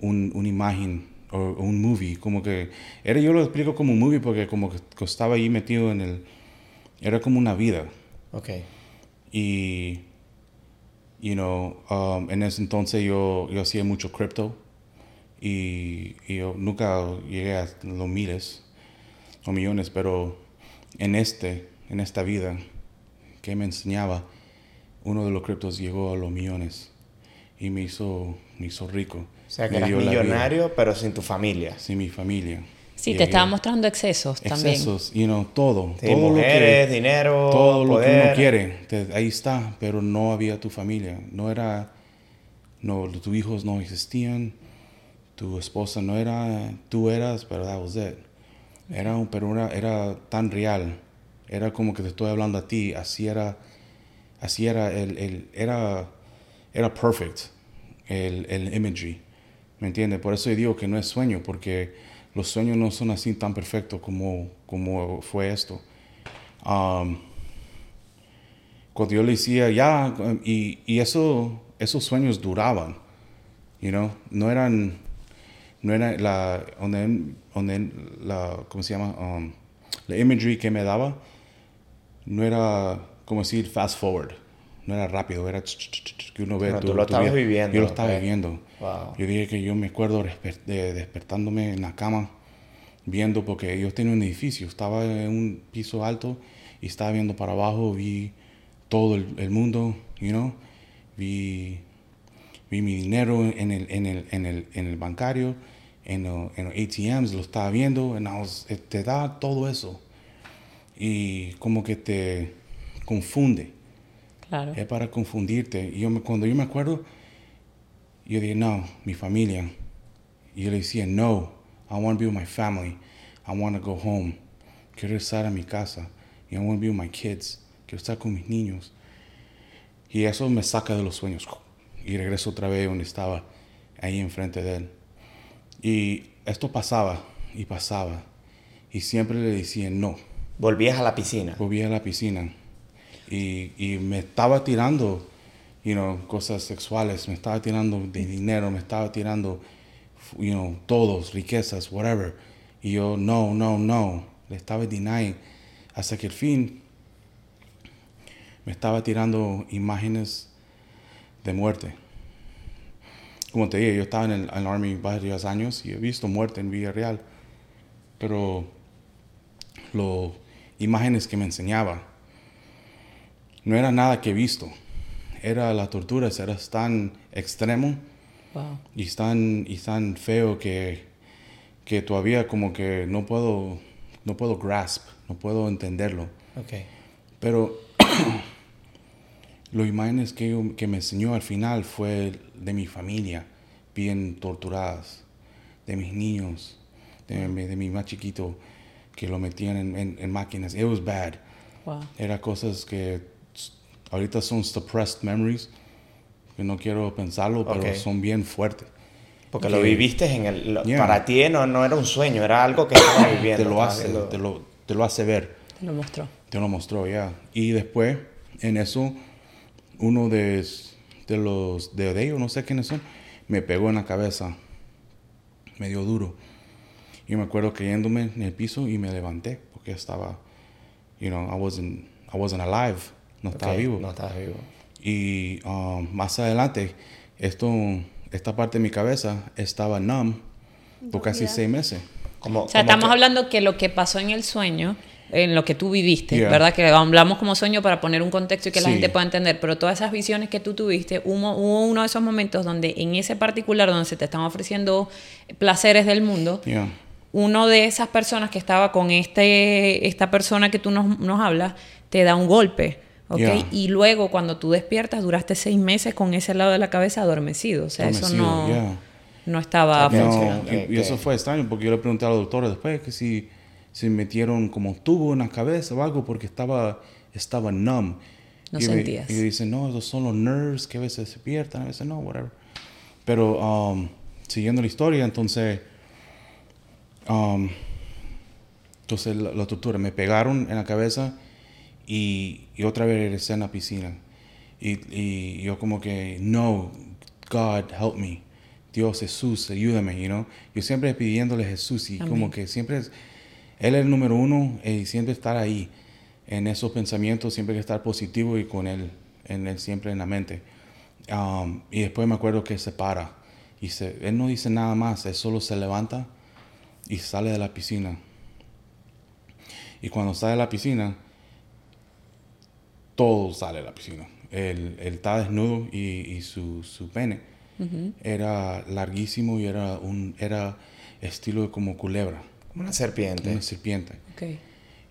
un, una imagen o un movie, como que era yo lo explico como un movie porque como que, que estaba ahí metido en el era como una vida Ok. y you know um, en ese entonces yo yo hacía mucho cripto y, y yo nunca llegué a los miles o millones pero en este en esta vida que me enseñaba uno de los criptos llegó a los millones y me hizo me hizo rico O sea, que Me eras millonario, pero sin tu familia. sin mi familia Sí, Y te estaba mostrando excesos también. excesos you know todo Sí, todo mujeres, lo que dinero, todo lo que poder. uno quiere, te- ahí está, pero no había tu familia, no era, no, tus hijos no existían, tu esposa no era, tú eras, pero that was it. Era, un- pero era, era tan real, era como que te estoy hablando a ti, así era, así era, el, el- era, era perfect, el, el imagery, ¿me entiendes? Por eso digo que no es sueño, porque los sueños no son así tan perfectos como, como fue esto. Um, cuando yo le decía ya, y, y eso, esos sueños duraban, you know, no eran, no era la, donde, donde la, ¿cómo se llama? Um, la imagery que me daba, no era, como decir, fast forward, no era rápido, era que uno ve No, tu- tú lo estabas viviendo, Yo lo estaba ok. viviendo. Wow. Yo dije que yo me acuerdo de despertándome en la cama, viendo, porque yo tenía un edificio, estaba en un piso alto y estaba viendo para abajo, vi todo el, el mundo, you know, vi, vi mi dinero en el, en el, en el, en el bancario, en, lo- en los ATMs, lo estaba viendo, was- eh, te da todo eso y como que te confunde. Claro. Es para confundirte. Y yo me, cuando yo me acuerdo, yo dije, no, mi familia. Y yo le decía, no, I want to be with my family. I want to go home. Quiero estar a mi casa. Y I want to be with my kids. Quiero estar con mis niños. Y eso me saca de los sueños. Y regreso otra vez donde estaba, ahí enfrente de él. Y esto pasaba y pasaba. Y siempre le decía, no. Volvías a la piscina. Volví a la piscina y, y me estaba tirando, you know, cosas sexuales, me estaba tirando de dinero, me estaba tirando, you know, todos, riquezas, whatever. Y yo, no, no, no, le estaba denying. Hasta que al fin me estaba tirando imágenes de muerte. Como te dije, yo estaba en el, en el Army varios años y he visto muerte en vida real. Pero las imágenes que me enseñaba no era nada que he visto. Era la tortura, era tan extremo Wow. y tan, y tan feo que, que todavía como que no puedo, no puedo grasp, no puedo entenderlo. Ok. Pero *clears throat* las imágenes que, que me enseñó al final fue de mi familia bien torturadas, de mis niños, de, mi- de mi más chiquito que lo metían en, en- en máquinas. It was bad. Wow. Era cosas que ahorita son suppressed memories, que no quiero pensarlo, pero Ok. son bien fuertes. Porque Que lo viviste en el... lo- Yeah. Para ti no, no era un sueño, era algo que *coughs* estabas viviendo. Te lo hace, viendo- te lo, te lo hace ver. Te lo mostró. Te lo mostró, ya. Y después, en eso, uno de, de los de ellos, no sé quiénes son, me pegó en la cabeza, me dio duro. Y me acuerdo cayéndome en el piso y me levanté, porque estaba, you know, I wasn't, I wasn't alive, no estaba Ok, vivo. No estabas vivo. Y um, más adelante, esto, esta parte de mi cabeza estaba numb por casi Dormida. seis meses. Como, O sea, como estamos que- hablando que lo que pasó en el sueño, en lo que tú viviste, Yeah. ¿verdad? Que hablamos como sueño para poner un contexto y que la Sí. gente pueda entender, pero todas esas visiones que tú tuviste, hubo, hubo uno de esos momentos donde en ese particular, donde se te están ofreciendo placeres del mundo, Yeah. uno de esas personas que estaba con este, esta persona que tú nos, nos hablas, te da un golpe. ¿Ok? Yeah. Y luego cuando tú despiertas, duraste seis meses con ese lado de la cabeza adormecido. O sea, eso Adormecido, no, yeah. no estaba. No, funcionando. y, y eso fue extraño porque yo le pregunté a la doctora después que si, si metieron como tubo en la cabeza o algo porque estaba, estaba numb. No y me- sentías. y dicen, no, esos son los nerves que a veces se pierden, a veces no, whatever. Pero um, siguiendo la historia, entonces, um, entonces la, la tortura, me pegaron en la cabeza y, y otra vez regresé en la piscina. Y, y yo como que, no, God, help me. Dios, Jesús, ayúdame, you know. Yo siempre pidiéndole a Jesús y Amén. como que siempre, es- Él es el número uno y siempre estar ahí en esos pensamientos, siempre que estar positivo y con Él, en Él siempre en la mente. Um, y después me acuerdo que se para y se, Él no dice nada más, Él solo se levanta y sale de la piscina. Y cuando sale de la piscina, todo sale de la piscina. Él, él está desnudo y, y su, su pene era larguísimo y era un era estilo de como culebra, Como una serpiente. una serpiente. Ok.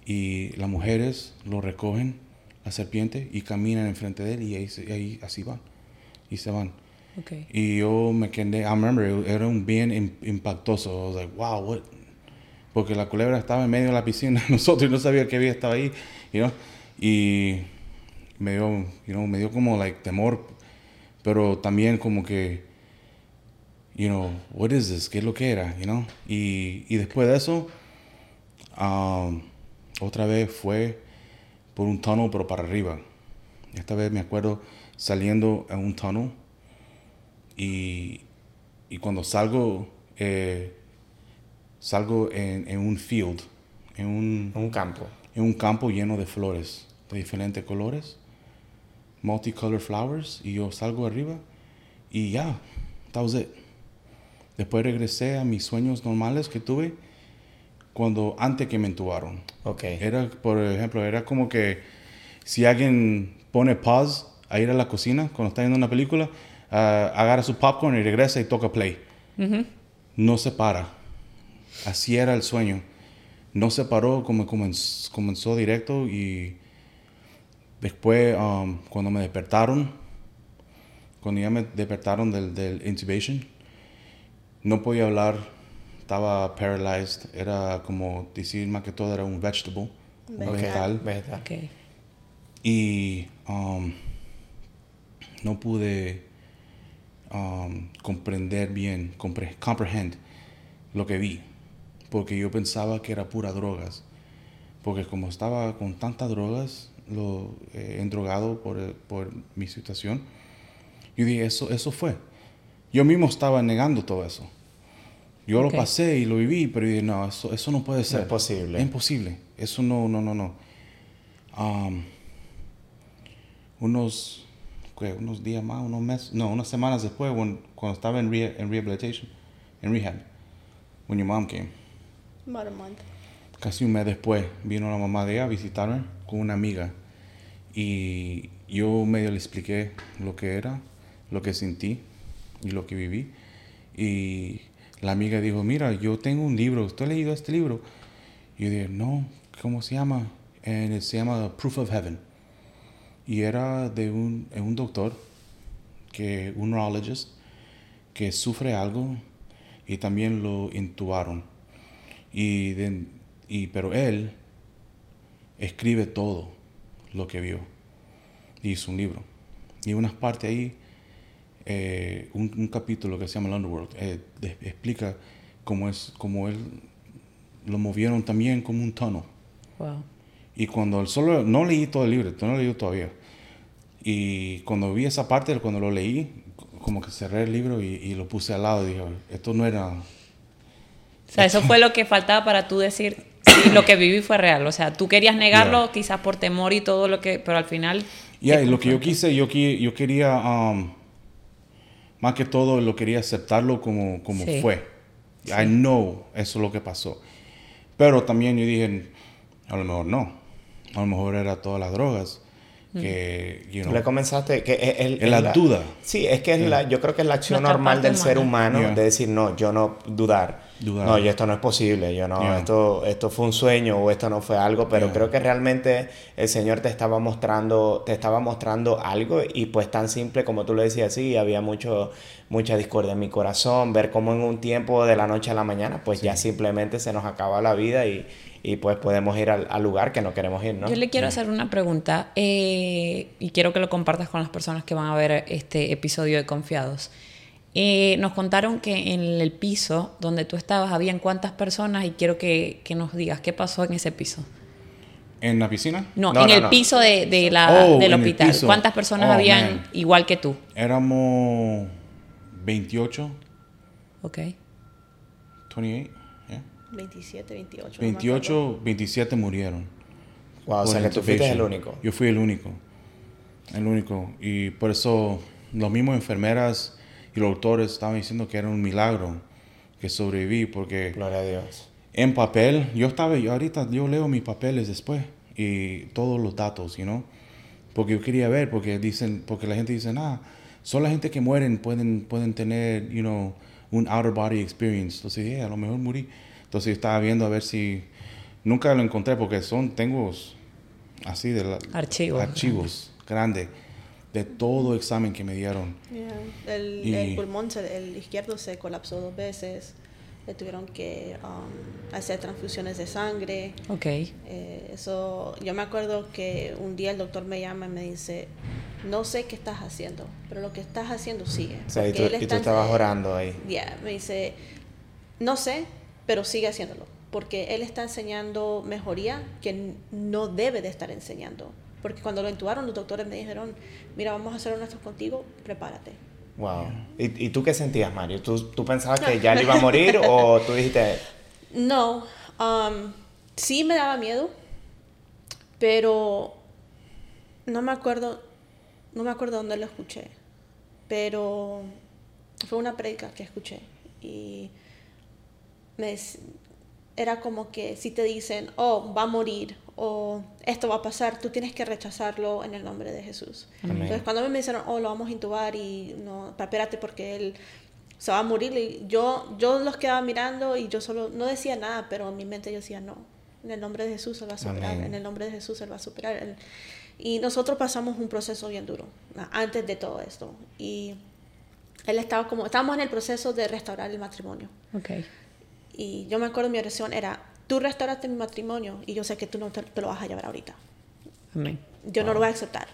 Y las mujeres lo recogen, la serpiente, y caminan enfrente de él y ahí, y ahí así van. Y se van. ok. Y yo me quedé, I remember, era un bien im- impactoso. I was like, wow, what? Porque la culebra estaba en medio de la piscina, *laughs* nosotros no sabía que había estado ahí, you know? Y me dio, you know, me dio como, like, temor, pero también como que, you know, what is this? ¿Qué es lo que era, you know? Y, y después de eso, um, otra vez fue por un tunnel, pero para arriba. Esta vez me acuerdo saliendo en un tunnel y, y cuando salgo, eh, salgo en, en un field, en un, Un campo. en un campo lleno de flores de diferentes colores, multicolor flowers, y yo salgo arriba y ya, that was it. Después regresé a mis sueños normales que tuve cuando antes que me entubaron. Ok. Era, por ejemplo, era como que si alguien pone pause a ir a la cocina cuando está viendo una película, ah, agarra su popcorn y regresa y toca play. No se para. Así era el sueño. No se paró, como comenzó, comenzó directo y después um, cuando me despertaron, cuando ya me despertaron del, del intubation, no podía hablar, estaba paralyzed, era como decir más que todo era un vegetable, un Vegetal. vegetal. Vegetal. Ok. Y um, no pude um, comprender bien, compre- comprehend lo que vi, porque yo pensaba que era pura drogas. Porque como estaba con tantas drogas, lo eh, endrogado por, eh, por mi situación, yo dije, eso, eso fue. Yo mismo estaba negando todo eso. Yo Ok. lo pasé y lo viví, pero dije, no, eso, eso no puede ser. es posible. Es imposible. Eso no, no, no, no. Um, unos, ¿qué? unos días más, unos meses, no, unas semanas después, when- cuando estaba en, rea- en rehabilitation, en rehab, when your mom came, About a month. casi un mes después, vino la mamá de ella a visitarme con una amiga. Y yo medio le expliqué lo que era, lo que sentí y lo que viví. Y la amiga dijo, mira, yo tengo un libro, ¿usted ha leído este libro? Y yo dije, no, ¿cómo se llama? And it se llama Proof of Heaven. Y era de un, de un doctor, que, un neurologist, que sufre algo y también lo intubaron. Y, de- y pero él escribe todo lo que vio. Y hizo un libro. Y unas partes ahí, eh, un, un capítulo que se llama El Underworld, eh, de- explica cómo es, cómo él lo movieron también como un tono. Wow. Y cuando el solo, no leí todo el libro, no lo leí todavía. Y cuando vi esa parte, cuando lo leí, como que cerré el libro y, y lo puse al lado y dije, esto no era, O sea, eso fue lo que faltaba para tú decir, sí, lo que viví fue real. O sea, tú querías negarlo Yeah. quizás por temor y todo lo que, pero al final... Ya, te y lo que yo quise, yo, yo quería, um, más que todo, lo quería aceptarlo como, como Sí. fue. I know eso es lo que pasó. Pero también yo dije, a lo mejor no. A lo mejor era todas las drogas. Que, you Tú know, le comenzaste que es, es- En es la duda. Sí, es que es la, yo creo que es la acción Nuestra normal del ser humana. humano Yeah. de decir no, yo no dudar. Dudar. No, yo esto no es posible, yo no, Yeah. esto, esto fue un sueño o esto no fue algo, pero Yeah. creo que realmente el Señor te estaba mostrando, te estaba mostrando algo y pues tan simple como tú lo decías, sí, había mucho, mucha discordia en mi corazón, ver cómo en un tiempo de la noche a la mañana, pues ya simplemente se nos acaba la vida y, y pues podemos ir al, al lugar que no queremos ir, ¿no? Yo le quiero hacer una pregunta eh, y quiero que lo compartas con las personas que van a ver este episodio de Confiados. Eh, nos contaron que en el piso donde tú estabas habían cuántas personas y quiero que, que nos digas qué pasó en ese piso. ¿En la piscina? No, No, en no, el no. piso de, de la, Oh, del en el hospital. piso. ¿Cuántas personas Oh, habían man. igual que tú? Éramos 28, Ok. 28, yeah. 27, 28. no me acuerdo. 28, 27 murieron. Wow, o sea que tú fuiste el único. Yo fui el único. El único. Y por eso los mismos enfermeras y los doctores estaban diciendo que era un milagro que sobreviví porque Gloria a Dios. en papel, yo estaba, yo ahorita yo leo mis papeles después y todos los datos, you know, porque yo quería ver, porque dicen, porque la gente dice, ah, solo la gente que mueren pueden, pueden tener, you know, un outer body experience. Entonces, yeah, a lo mejor morí. Entonces yo estaba viendo a ver si, nunca lo encontré porque son, tengo así de la, Archivos. archivos grandes de todo examen que me dieron. Yeah. El, Y- el pulmón, se- el izquierdo se colapsó dos veces. Le tuvieron que um, hacer transfusiones de sangre. Ok. Eh, eso, yo me acuerdo que un día el doctor me llama y me dice, no sé qué estás haciendo, pero lo que estás haciendo sigue. O sea, y tú, él y tú estabas orando ahí. Ya, me dice, no sé, pero sigue haciéndolo, porque él está enseñando mejoría que no debe de estar enseñando. Porque cuando lo intubaron, los doctores me dijeron, mira, vamos a hacer un esto contigo, prepárate. Wow. ¿Y, y tú qué sentías, Mario? ¿Tú, ¿Tú pensabas que ya le iba a morir o *laughs* tú dijiste, No, um, sí me daba miedo, pero no me acuerdo, no me acuerdo dónde lo escuché, pero fue una predica que escuché y me, era como que si te dicen, oh, va a morir o esto va a pasar, tú tienes que rechazarlo en el nombre de Jesús. Amén. Entonces cuando me dijeron, oh, lo vamos a intubar y no, espérate porque él se va a morir, y yo, yo los quedaba mirando y yo solo, no decía nada, pero en mi mente yo decía, no, en el nombre de Jesús él va a superar, Amén. en el nombre de Jesús él va a superar. Él- Y nosotros pasamos un proceso bien duro antes de todo esto. Y él estaba como, estábamos en el proceso de restaurar el matrimonio. Ok. Y yo me acuerdo mi oración era, tú restauraste mi matrimonio y yo sé que tú no te, te lo vas a llevar ahorita. Amén. Yo no lo voy a aceptar.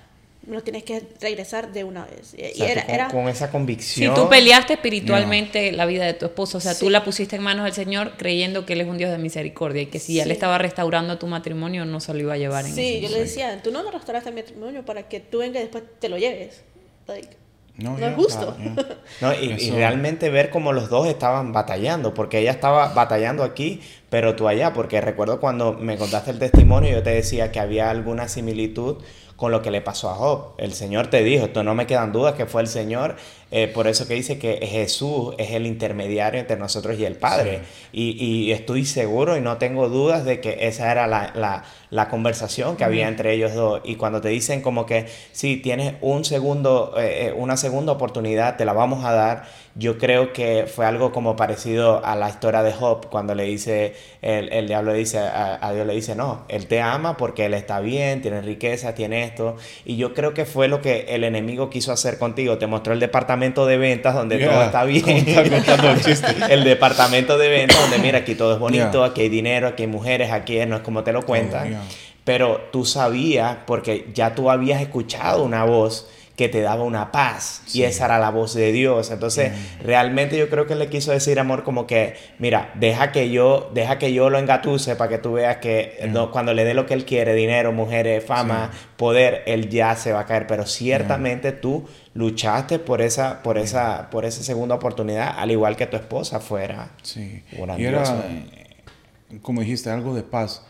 Me lo tienes que regresar de una vez. Y, o y sea, tú era, con, era- con esa Si convicción? tú peleaste espiritualmente la vida de tu esposo, o sea, tú Sí. la pusiste en manos del Señor creyendo que Él es un Dios de misericordia y que si Él Sí. estaba restaurando tu matrimonio no se lo iba a llevar en Sí, yo le decía, tú no lo restauraste mi matrimonio para que tú vengas y después te lo lleves. Like, No, no yeah, es justo. claro, yeah. *laughs* No, y, y realmente ver cómo los dos estaban batallando, porque ella estaba batallando aquí, pero tú allá, porque recuerdo cuando me contaste el testimonio, yo te decía que había alguna similitud con lo que le pasó a Job. El Señor te dijo, esto no me quedan dudas que fue el Señor, eh, por eso que dice que Jesús es el intermediario entre nosotros y el Padre. Y, y estoy seguro y no tengo dudas de que esa era la, la- la conversación que había entre ellos dos. Y cuando te dicen como que si tienes un segundo, eh, eh, una segunda oportunidad, te la vamos a dar. Yo creo que fue algo como parecido a la historia de Job, cuando le dice, el, el diablo le dice, a, a Dios le dice, no, él te ama porque él está bien, tiene riqueza, tiene esto. Y yo creo que fue lo que el enemigo quiso hacer contigo. Te mostró el departamento de ventas donde Yeah, todo está *laughs* bien. contando el chiste. *laughs* el departamento de ventas donde mira, aquí todo es bonito, Yeah. aquí hay dinero, aquí hay mujeres, aquí no es como te lo cuentan. Oh, yeah. Pero tú sabías, porque ya tú habías escuchado una voz que te daba una paz y esa era la voz de Dios. Entonces, realmente yo creo que le quiso decir amor como que, mira, deja que yo, deja que yo lo engatuse para que tú veas que no- cuando le dé lo que él quiere, dinero, mujeres, fama, poder, él ya se va a caer. Pero ciertamente tú luchaste por esa, por esa, por esa segunda oportunidad, al igual que tu esposa fuera. Sí. Y era, eh, como dijiste, algo de paz.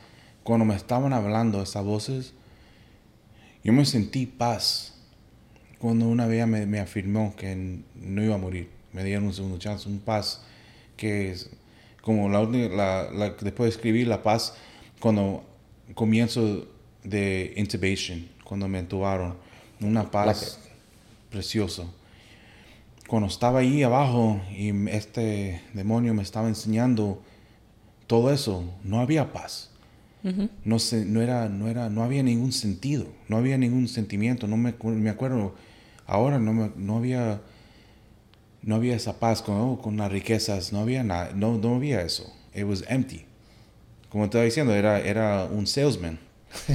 Cuando me estaban hablando esas voces, yo me sentí paz. Cuando una vez me, me afirmó que no iba a morir, me dieron un segundo chance, un paz que es como la, la, la- después de escribir la paz, cuando comienzo de intubation, cuando me entubaron. Una paz preciosa. Cuando estaba ahí abajo y este demonio me estaba enseñando todo eso, no había paz. no, se, no, era, no, era, no había ningún sentido, no había ningún sentimiento. No me, me acuerdo, ahora no, me, no había no había esa paz con, oh, con las riquezas, no había nada, no, no había eso. It was empty. Como estaba diciendo, era, era un salesman.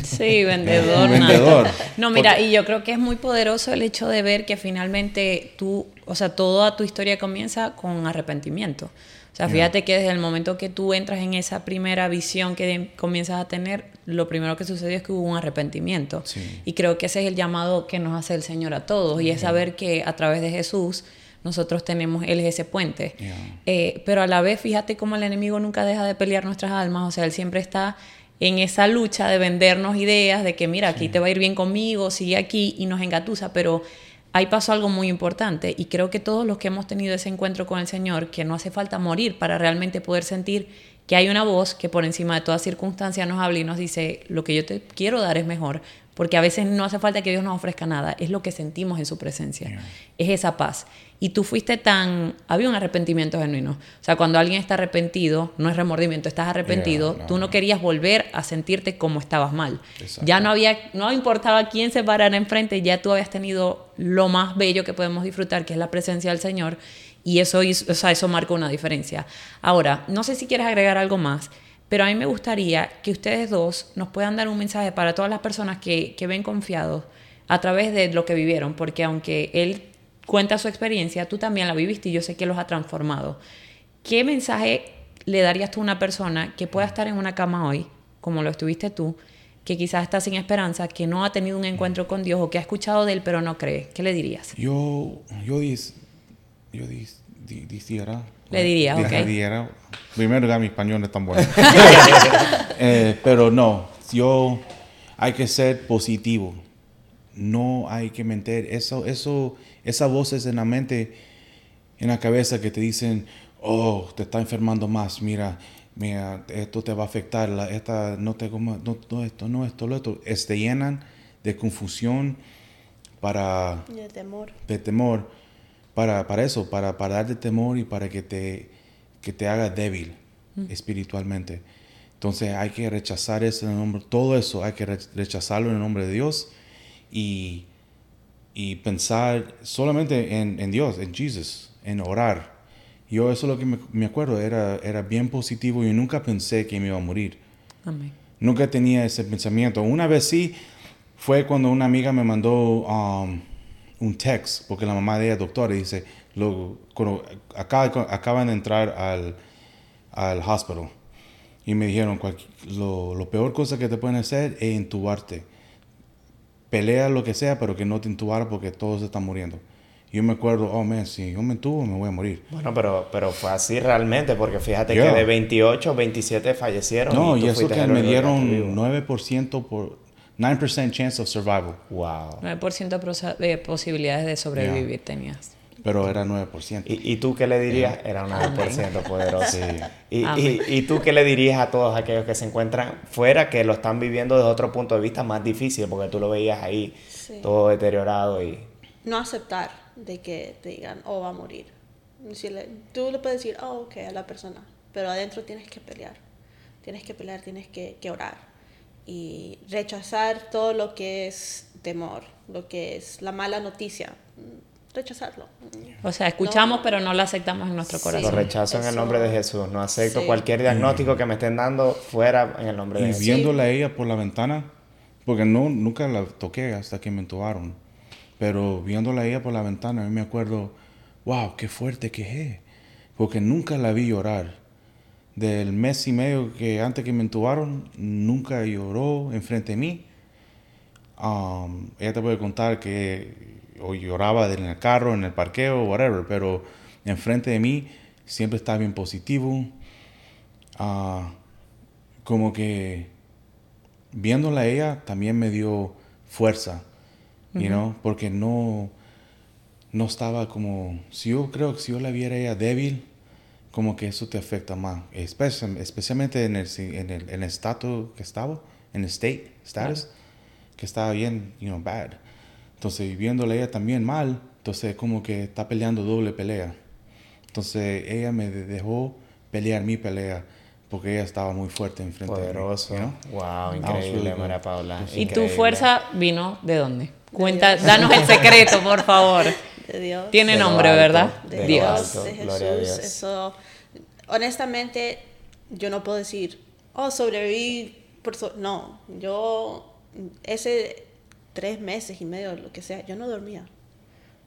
Sí, *laughs* vendedor. vendedor. No, mira, y yo creo que es muy poderoso el hecho de ver que finalmente tú, o sea, toda tu historia comienza con arrepentimiento. O sea, fíjate que desde el momento que tú entras en esa primera visión que comienzas a tener, lo primero que sucedió es que hubo un arrepentimiento. Y creo que ese es el llamado que nos hace el Señor a todos, y es saber que a través de Jesús nosotros tenemos, él es ese puente. Eh, pero a la vez, fíjate cómo el enemigo nunca deja de pelear nuestras almas, o sea, él siempre está en esa lucha de vendernos ideas de que, mira, aquí te va a ir bien conmigo, sigue aquí y nos engatusa, pero ahí pasó algo muy importante y creo que todos los que hemos tenido ese encuentro con el Señor, que no hace falta morir para realmente poder sentir que hay una voz que por encima de toda circunstancia nos habla y nos dice, lo que yo te quiero dar es mejor, porque a veces no hace falta que Dios nos ofrezca nada, es lo que sentimos en su presencia, es esa paz. Y tú fuiste tan, había un arrepentimiento genuino. O sea, cuando alguien está arrepentido, no es remordimiento, estás arrepentido, tú no, querías volver a sentirte como estabas mal. Ya no había, no importaba quién se parara enfrente, ya tú habías tenido lo más bello que podemos disfrutar, que es la presencia del Señor, y eso, o sea, eso marca una diferencia. Ahora, no sé si quieres agregar algo más, pero a mí me gustaría que ustedes dos nos puedan dar un mensaje para todas las personas que, que ven confiados a través de lo que vivieron, porque aunque él cuenta su experiencia, tú también la viviste y yo sé que los ha transformado. ¿Qué mensaje le darías tú a una persona que pueda estar en una cama hoy, como lo estuviste tú, que quizás está sin esperanza, que no ha tenido un encuentro con Dios o que ha escuchado de él pero no cree? ¿Qué le dirías? Yo, yo, dis, yo Le diría, ok. primero que mi español no es tan bueno. Eh, pero no, yo hay que ser positivo. No hay que mentir. Eso, eso, esas voces en la mente, en la cabeza que te dicen, oh, te está enfermando más, mira, mira, esto te va a afectar, la, esta, no te no, no, esto, no, esto, lo otro, te llenan de confusión para... De temor. De temor para, para eso, para, para darte temor y para que te, que te haga débil mm. espiritualmente. Entonces hay que rechazar eso en el nombre, todo eso hay que rechazarlo en el nombre de Dios y, y pensar solamente en, en, Dios, en Jesús, en orar. Yo eso es lo que me, me, acuerdo, era, era bien positivo y nunca pensé que me iba a morir. Amén. Nunca tenía ese pensamiento. Una vez sí, fue cuando una amiga me mandó... Um, un text, porque la mamá de ella es doctora, y dice, lo, acá, acaban de entrar al, al hospital. Y me dijeron, lo, lo, peor cosa que te pueden hacer es intubarte. Pelea lo que sea, pero que no te intubar porque todos están muriendo. Y yo me acuerdo, oh, man, si yo me intubo, me voy a morir. Bueno, pero, pero fue así realmente, porque fíjate que de 28, 27 fallecieron. No, y, eso que me dieron 9% por 9% chance of survival. Wow. 9% de posibilidades de sobrevivir tenías. Pero era 9%. ¿Y, ¿Y, tú qué le dirías? Era un 9% poderoso. Y, y, y, tú qué le dirías a todos aquellos que se encuentran fuera, que lo están viviendo desde otro punto de vista más difícil, porque tú lo veías ahí todo deteriorado y... No aceptar de que te digan, oh, va a morir. tú le puedes decir, oh, ok, a la persona, pero adentro tienes que pelear. Tienes que pelear, tienes que, que orar y rechazar todo lo que es temor, lo que es la mala noticia, rechazarlo. O sea, escuchamos pero no lo aceptamos en nuestro corazón. Lo rechazo en el nombre de Jesús, no acepto cualquier diagnóstico que me estén dando fuera en el nombre de Jesús. Y viéndola a ella por la ventana, porque no, nunca la toqué hasta que me entubaron, pero viéndola a ella por la ventana, a mí me acuerdo, wow, qué fuerte que es, porque nunca la vi llorar del mes y medio que antes que me entubaron, nunca lloró enfrente de mí. Um, ella te puede contar que o lloraba en el carro, en el parqueo, whatever, pero enfrente de mí siempre estaba bien positivo. Uh, como que viéndola a ella también me dio fuerza, you know, porque no, no estaba como, si yo creo que si yo la viera ella débil, como que eso te afecta más, especialmente en el, en el, en el estatus que estaba, en el state, status, que estaba bien, you know, bad. Entonces, viéndole ella también mal, entonces como que está peleando doble pelea. Entonces, ella me de- dejó pelear mi pelea porque ella estaba muy fuerte enfrente Poderoso. de mí. know? Wow, was increíble. María Paula. ¿Y tu fuerza vino de dónde? Cuenta, danos el secreto, por favor. *laughs* De Dios. Tiene De nombre, alto, ¿verdad? de de Dios. alto. de Jesús. Dios. Eso, honestamente, yo no puedo decir, oh, sobreviví. Por so-". no, yo, ese tres meses y medio, lo que sea, yo no dormía.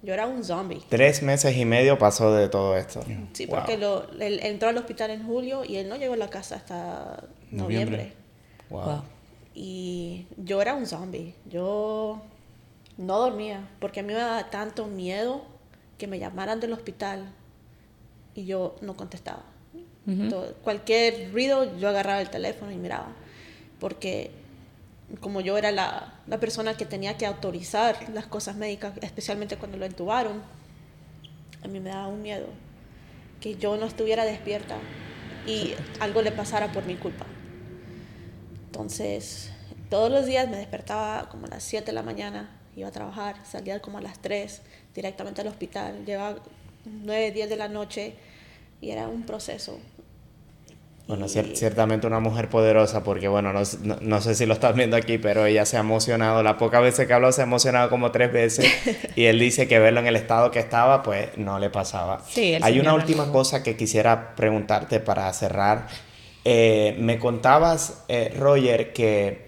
Yo era un zombie. Tres meses y medio pasó de todo esto. Sí, Wow. porque lo, él entró al hospital en julio y él no llegó a la casa hasta Noviembre. noviembre. Wow. Wow. Y yo era un zombie. Yo no dormía porque a mí me daba tanto miedo que me llamaran del hospital y yo no contestaba. Cualquier ruido yo agarraba el teléfono y miraba. Porque como yo era la, la persona que tenía que autorizar las cosas médicas, especialmente cuando lo entubaron, a mí me daba un miedo que yo no estuviera despierta y algo le pasara por mi culpa. Entonces, todos los días me despertaba como a las 7 de la mañana, iba a trabajar, salía como a las 3 directamente al hospital, llegaba 9, 10 de la noche y era un proceso. Bueno, ciertamente una mujer poderosa, porque bueno, no, no- no sé si lo estás viendo aquí, pero ella se ha emocionado. La pocas veces que habló se ha emocionado como tres veces. y él dice que verlo en el estado que estaba, pues no le pasaba. Sí, Hay una última cosa que quisiera preguntarte para cerrar. Eh, me contabas, eh, Roger, que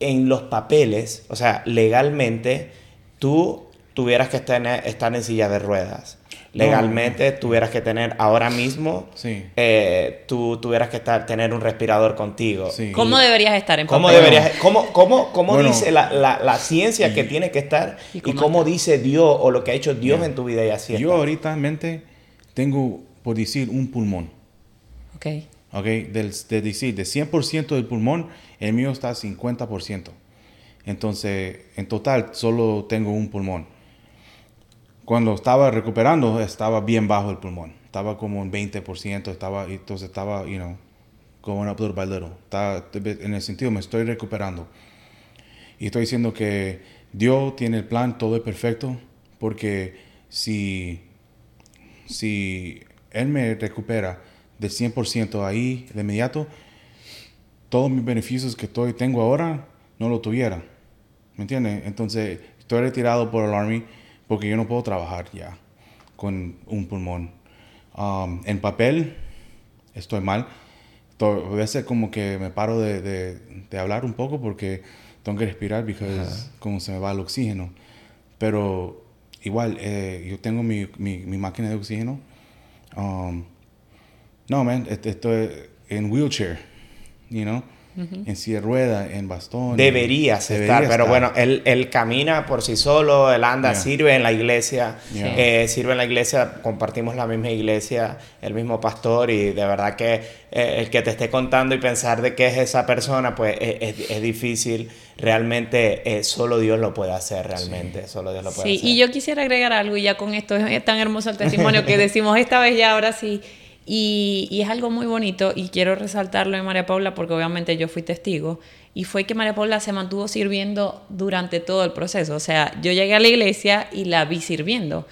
en los papeles, o sea, legalmente, tú tuvieras que estar en, estar en silla de ruedas. Legalmente tuvieras que tener ahora mismo, Sí. eh, tú tuvieras que estar, tener un respirador contigo. Sí. ¿Cómo deberías estar en ¿Cómo papel? deberías, cómo, cómo, cómo Bueno. dice la, la- la ciencia que tiene que estar ¿Y y cómo cómo, dice Dios o lo que ha hecho Dios Yeah. en tu vida y así Yo ahorita mente tengo, por decir, un pulmón. Ok. ¿ok? Del, de decir, de 100% del pulmón, el mío está 50%. Entonces, en total, solo tengo un pulmón. Cuando estaba recuperando, estaba bien bajo el pulmón. Estaba como en 20%, estaba, entonces estaba, you know, going up little by little. Estaba, en el sentido, me estoy recuperando. Y estoy diciendo que Dios tiene el plan, todo es perfecto, porque si, si Él me recupera del 100% ahí de inmediato, todos mis beneficios que estoy, tengo ahora no lo tuviera. ¿Me entiendes? Entonces, estoy retirado por el Army porque yo no puedo trabajar ya con un pulmón. Um, en papel, estoy mal. A veces como que me paro de, de- de hablar un poco porque tengo que respirar porque como se me va el oxígeno. Pero igual, eh, yo tengo mi, mi, mi máquina de oxígeno. Um, no, man, est- estoy en wheelchair, you know, en silla de rueda, en bastón. Deberías Debería estar, pero estar. bueno, él, él camina por sí solo, él anda, Yeah. sirve en la iglesia, Yeah. eh, sirve en la iglesia, compartimos la misma iglesia, el mismo pastor y de verdad que eh, el que te esté contando y pensar de que es esa persona, pues es, es- es difícil, realmente eh, solo Dios lo puede hacer, realmente, solo Dios lo puede Sí, hacer. y yo quisiera agregar algo y ya con esto es, es tan hermoso el testimonio que decimos esta vez ya, ahora sí. Y, y es algo muy bonito y quiero resaltarlo en María Paula porque obviamente yo fui testigo y fue que María Paula se mantuvo sirviendo durante todo el proceso. O sea, yo llegué a la iglesia y la vi sirviendo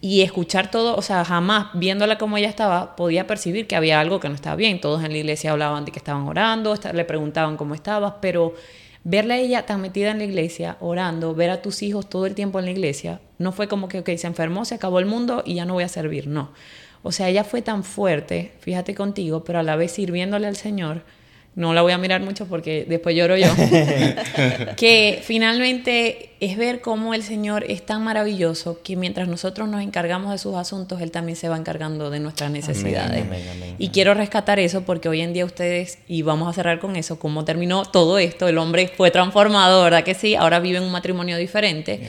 y escuchar todo, o sea, jamás viéndola como ella estaba, podía percibir que había algo que no estaba bien. Todos en la iglesia hablaban de que estaban orando, le preguntaban cómo estabas, pero verla a ella tan metida en la iglesia, orando, ver a tus hijos todo el tiempo en la iglesia, no fue como que, ok, se enfermó, se acabó el mundo y ya no voy a servir, no. O sea, ella fue tan fuerte, fíjate contigo, pero a la vez sirviéndole al Señor, no la voy a mirar mucho porque después lloro yo, *laughs* que finalmente es ver cómo el Señor es tan maravilloso que mientras nosotros nos encargamos de sus asuntos, Él también se va encargando de nuestras necesidades. amén, amén. Y quiero rescatar eso porque hoy en día ustedes, y vamos a cerrar con eso, cómo terminó todo esto, el hombre fue transformado, ¿verdad que sí? Ahora vive en un matrimonio diferente.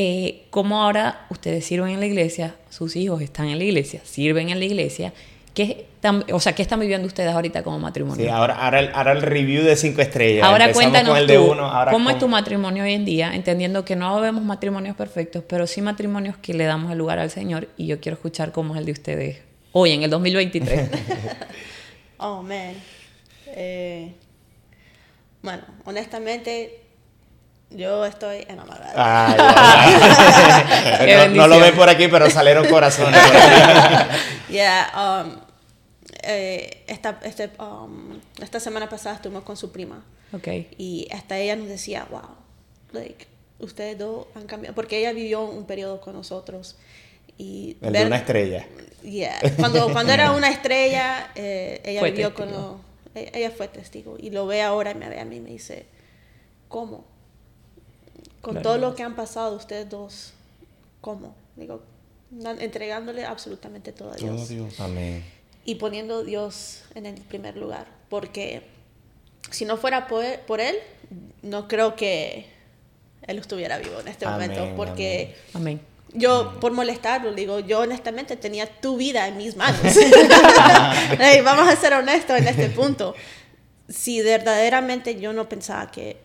Eh, cómo ahora ustedes sirven en la iglesia, sus hijos están en la iglesia, sirven en la iglesia. ¿Qué están, o sea, ¿qué están viviendo ustedes ahorita como matrimonio? Sí, ahora, ahora, el, ahora el review de cinco estrellas. Ahora Empezamos cuéntanos con el de tú, uno, ahora ¿cómo es con- tu matrimonio hoy en día? Entendiendo que no vemos matrimonios perfectos, pero sí matrimonios que le damos el lugar al Señor y yo quiero escuchar cómo es el de ustedes hoy, en el 2023. *laughs* Oh, man. Eh, bueno, honestamente, Yo estoy enamorada. Ya. *laughs* no, no, lo ven por aquí, pero salieron corazones. *laughs* yeah, um, eh, esta, este, um, esta semana pasada estuvimos con su prima. Okay. Y hasta ella nos decía, wow, like, ustedes dos han cambiado. Porque ella vivió un periodo con nosotros. Y El de una estrella. Yeah. Cuando, cuando era una estrella, eh, ella Fue vivió con testigo. lo- e- ella fue testigo. Y lo ve ahora y me ve a mí y me dice, ¿cómo? Con todo lo que han pasado ustedes dos, ¿cómo? Digo, entregándole absolutamente todo a Dios. Todo Dios. Amén. Y poniendo a Dios en el primer lugar. Porque si no fuera por él, por él, no creo que él estuviera vivo en este Amén, momento. Porque Amén. yo, por molestarlo, digo, yo honestamente tenía tu vida en mis manos. *laughs* Vamos a ser honestos en este punto. Si verdaderamente yo no pensaba que,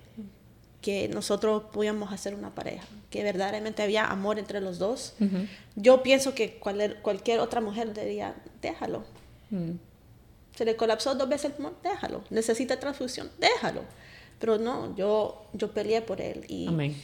que nosotros podíamos hacer una pareja, que verdaderamente había amor entre los dos, yo pienso que cual- cualquier otra mujer diría, déjalo. Mm. Se le colapsó dos veces el pulmón, déjalo. Necesita transfusión, déjalo. Pero no, yo, yo peleé por él y Amén.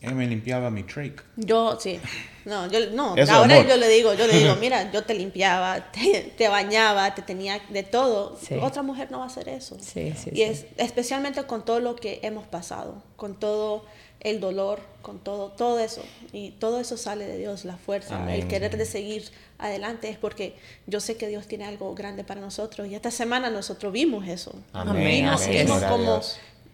Él me limpiaba mi trach. yo, sí. No, yo, no. *laughs* Eso ahora amor. yo le digo, yo le digo, *laughs* mira, yo te limpiaba, te, te bañaba, te tenía de todo. Sí. Otra mujer no va a hacer eso. Sí, sí, y sí. es especialmente con todo lo que hemos pasado, con todo el dolor, con todo, todo eso. Y todo eso sale de Dios, la fuerza, Amén. el querer de seguir adelante es porque yo sé que Dios tiene algo grande para nosotros. Y esta semana nosotros vimos eso. Amén, Vimos, así es. vimos como.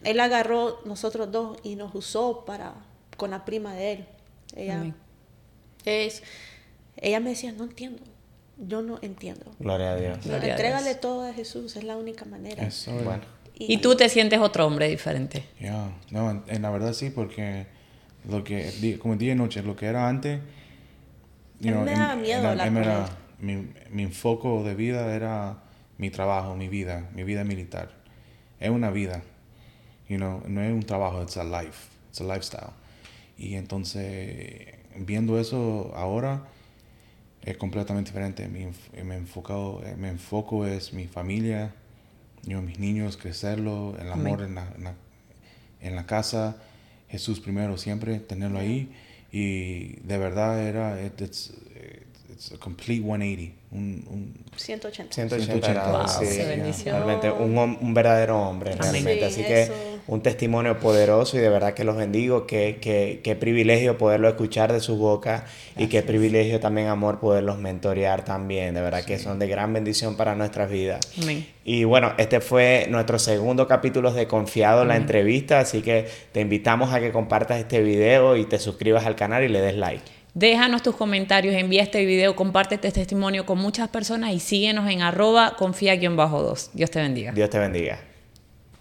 Él agarró nosotros dos y nos usó para, con la prima de Él. Ella, Amén. es, ella me decía, no entiendo. Yo no entiendo. Gloria a Dios. Gloria a Entrégale Dios. todo a Jesús, es la única manera. Eso es. Bueno. Y tú te sientes otro hombre diferente. Ya, no, en, en la verdad sí, porque lo que, como día y noche, lo que era antes, you A know, me daba miedo era- hablar con era- él. mi, mi enfoque de vida era mi trabajo, mi vida, mi vida militar. Es una vida, you know, no es un trabajo, it's a life, it's a lifestyle. Y entonces, viendo eso ahora, es completamente diferente. Mi, mi, enfocado, eh, mi enfoco es mi familia, yo, mis niños, crecerlo, el amor en la, en, la, en la casa, Jesús primero siempre, tenerlo ahí. Y de verdad era, it- it's, it's a complete 180. Un, un, 180. 180 180 grados, Wow, sí. Realmente un, un verdadero hombre, realmente. Sí, Así que eso. Un testimonio poderoso y de verdad que los bendigo. Qué, qué, qué privilegio poderlo escuchar de su boca y qué privilegio también, amor, poderlos mentorear también. De verdad que son de gran bendición para nuestras vidas. Amén. Y bueno, este fue nuestro segundo capítulo de Confiado, la entrevista, así que te invitamos a que compartas este video y te suscribas al canal y le des like. Déjanos tus comentarios, envía este video, comparte este testimonio con muchas personas y síguenos en arroba confía-2. Dios te bendiga. Dios te bendiga.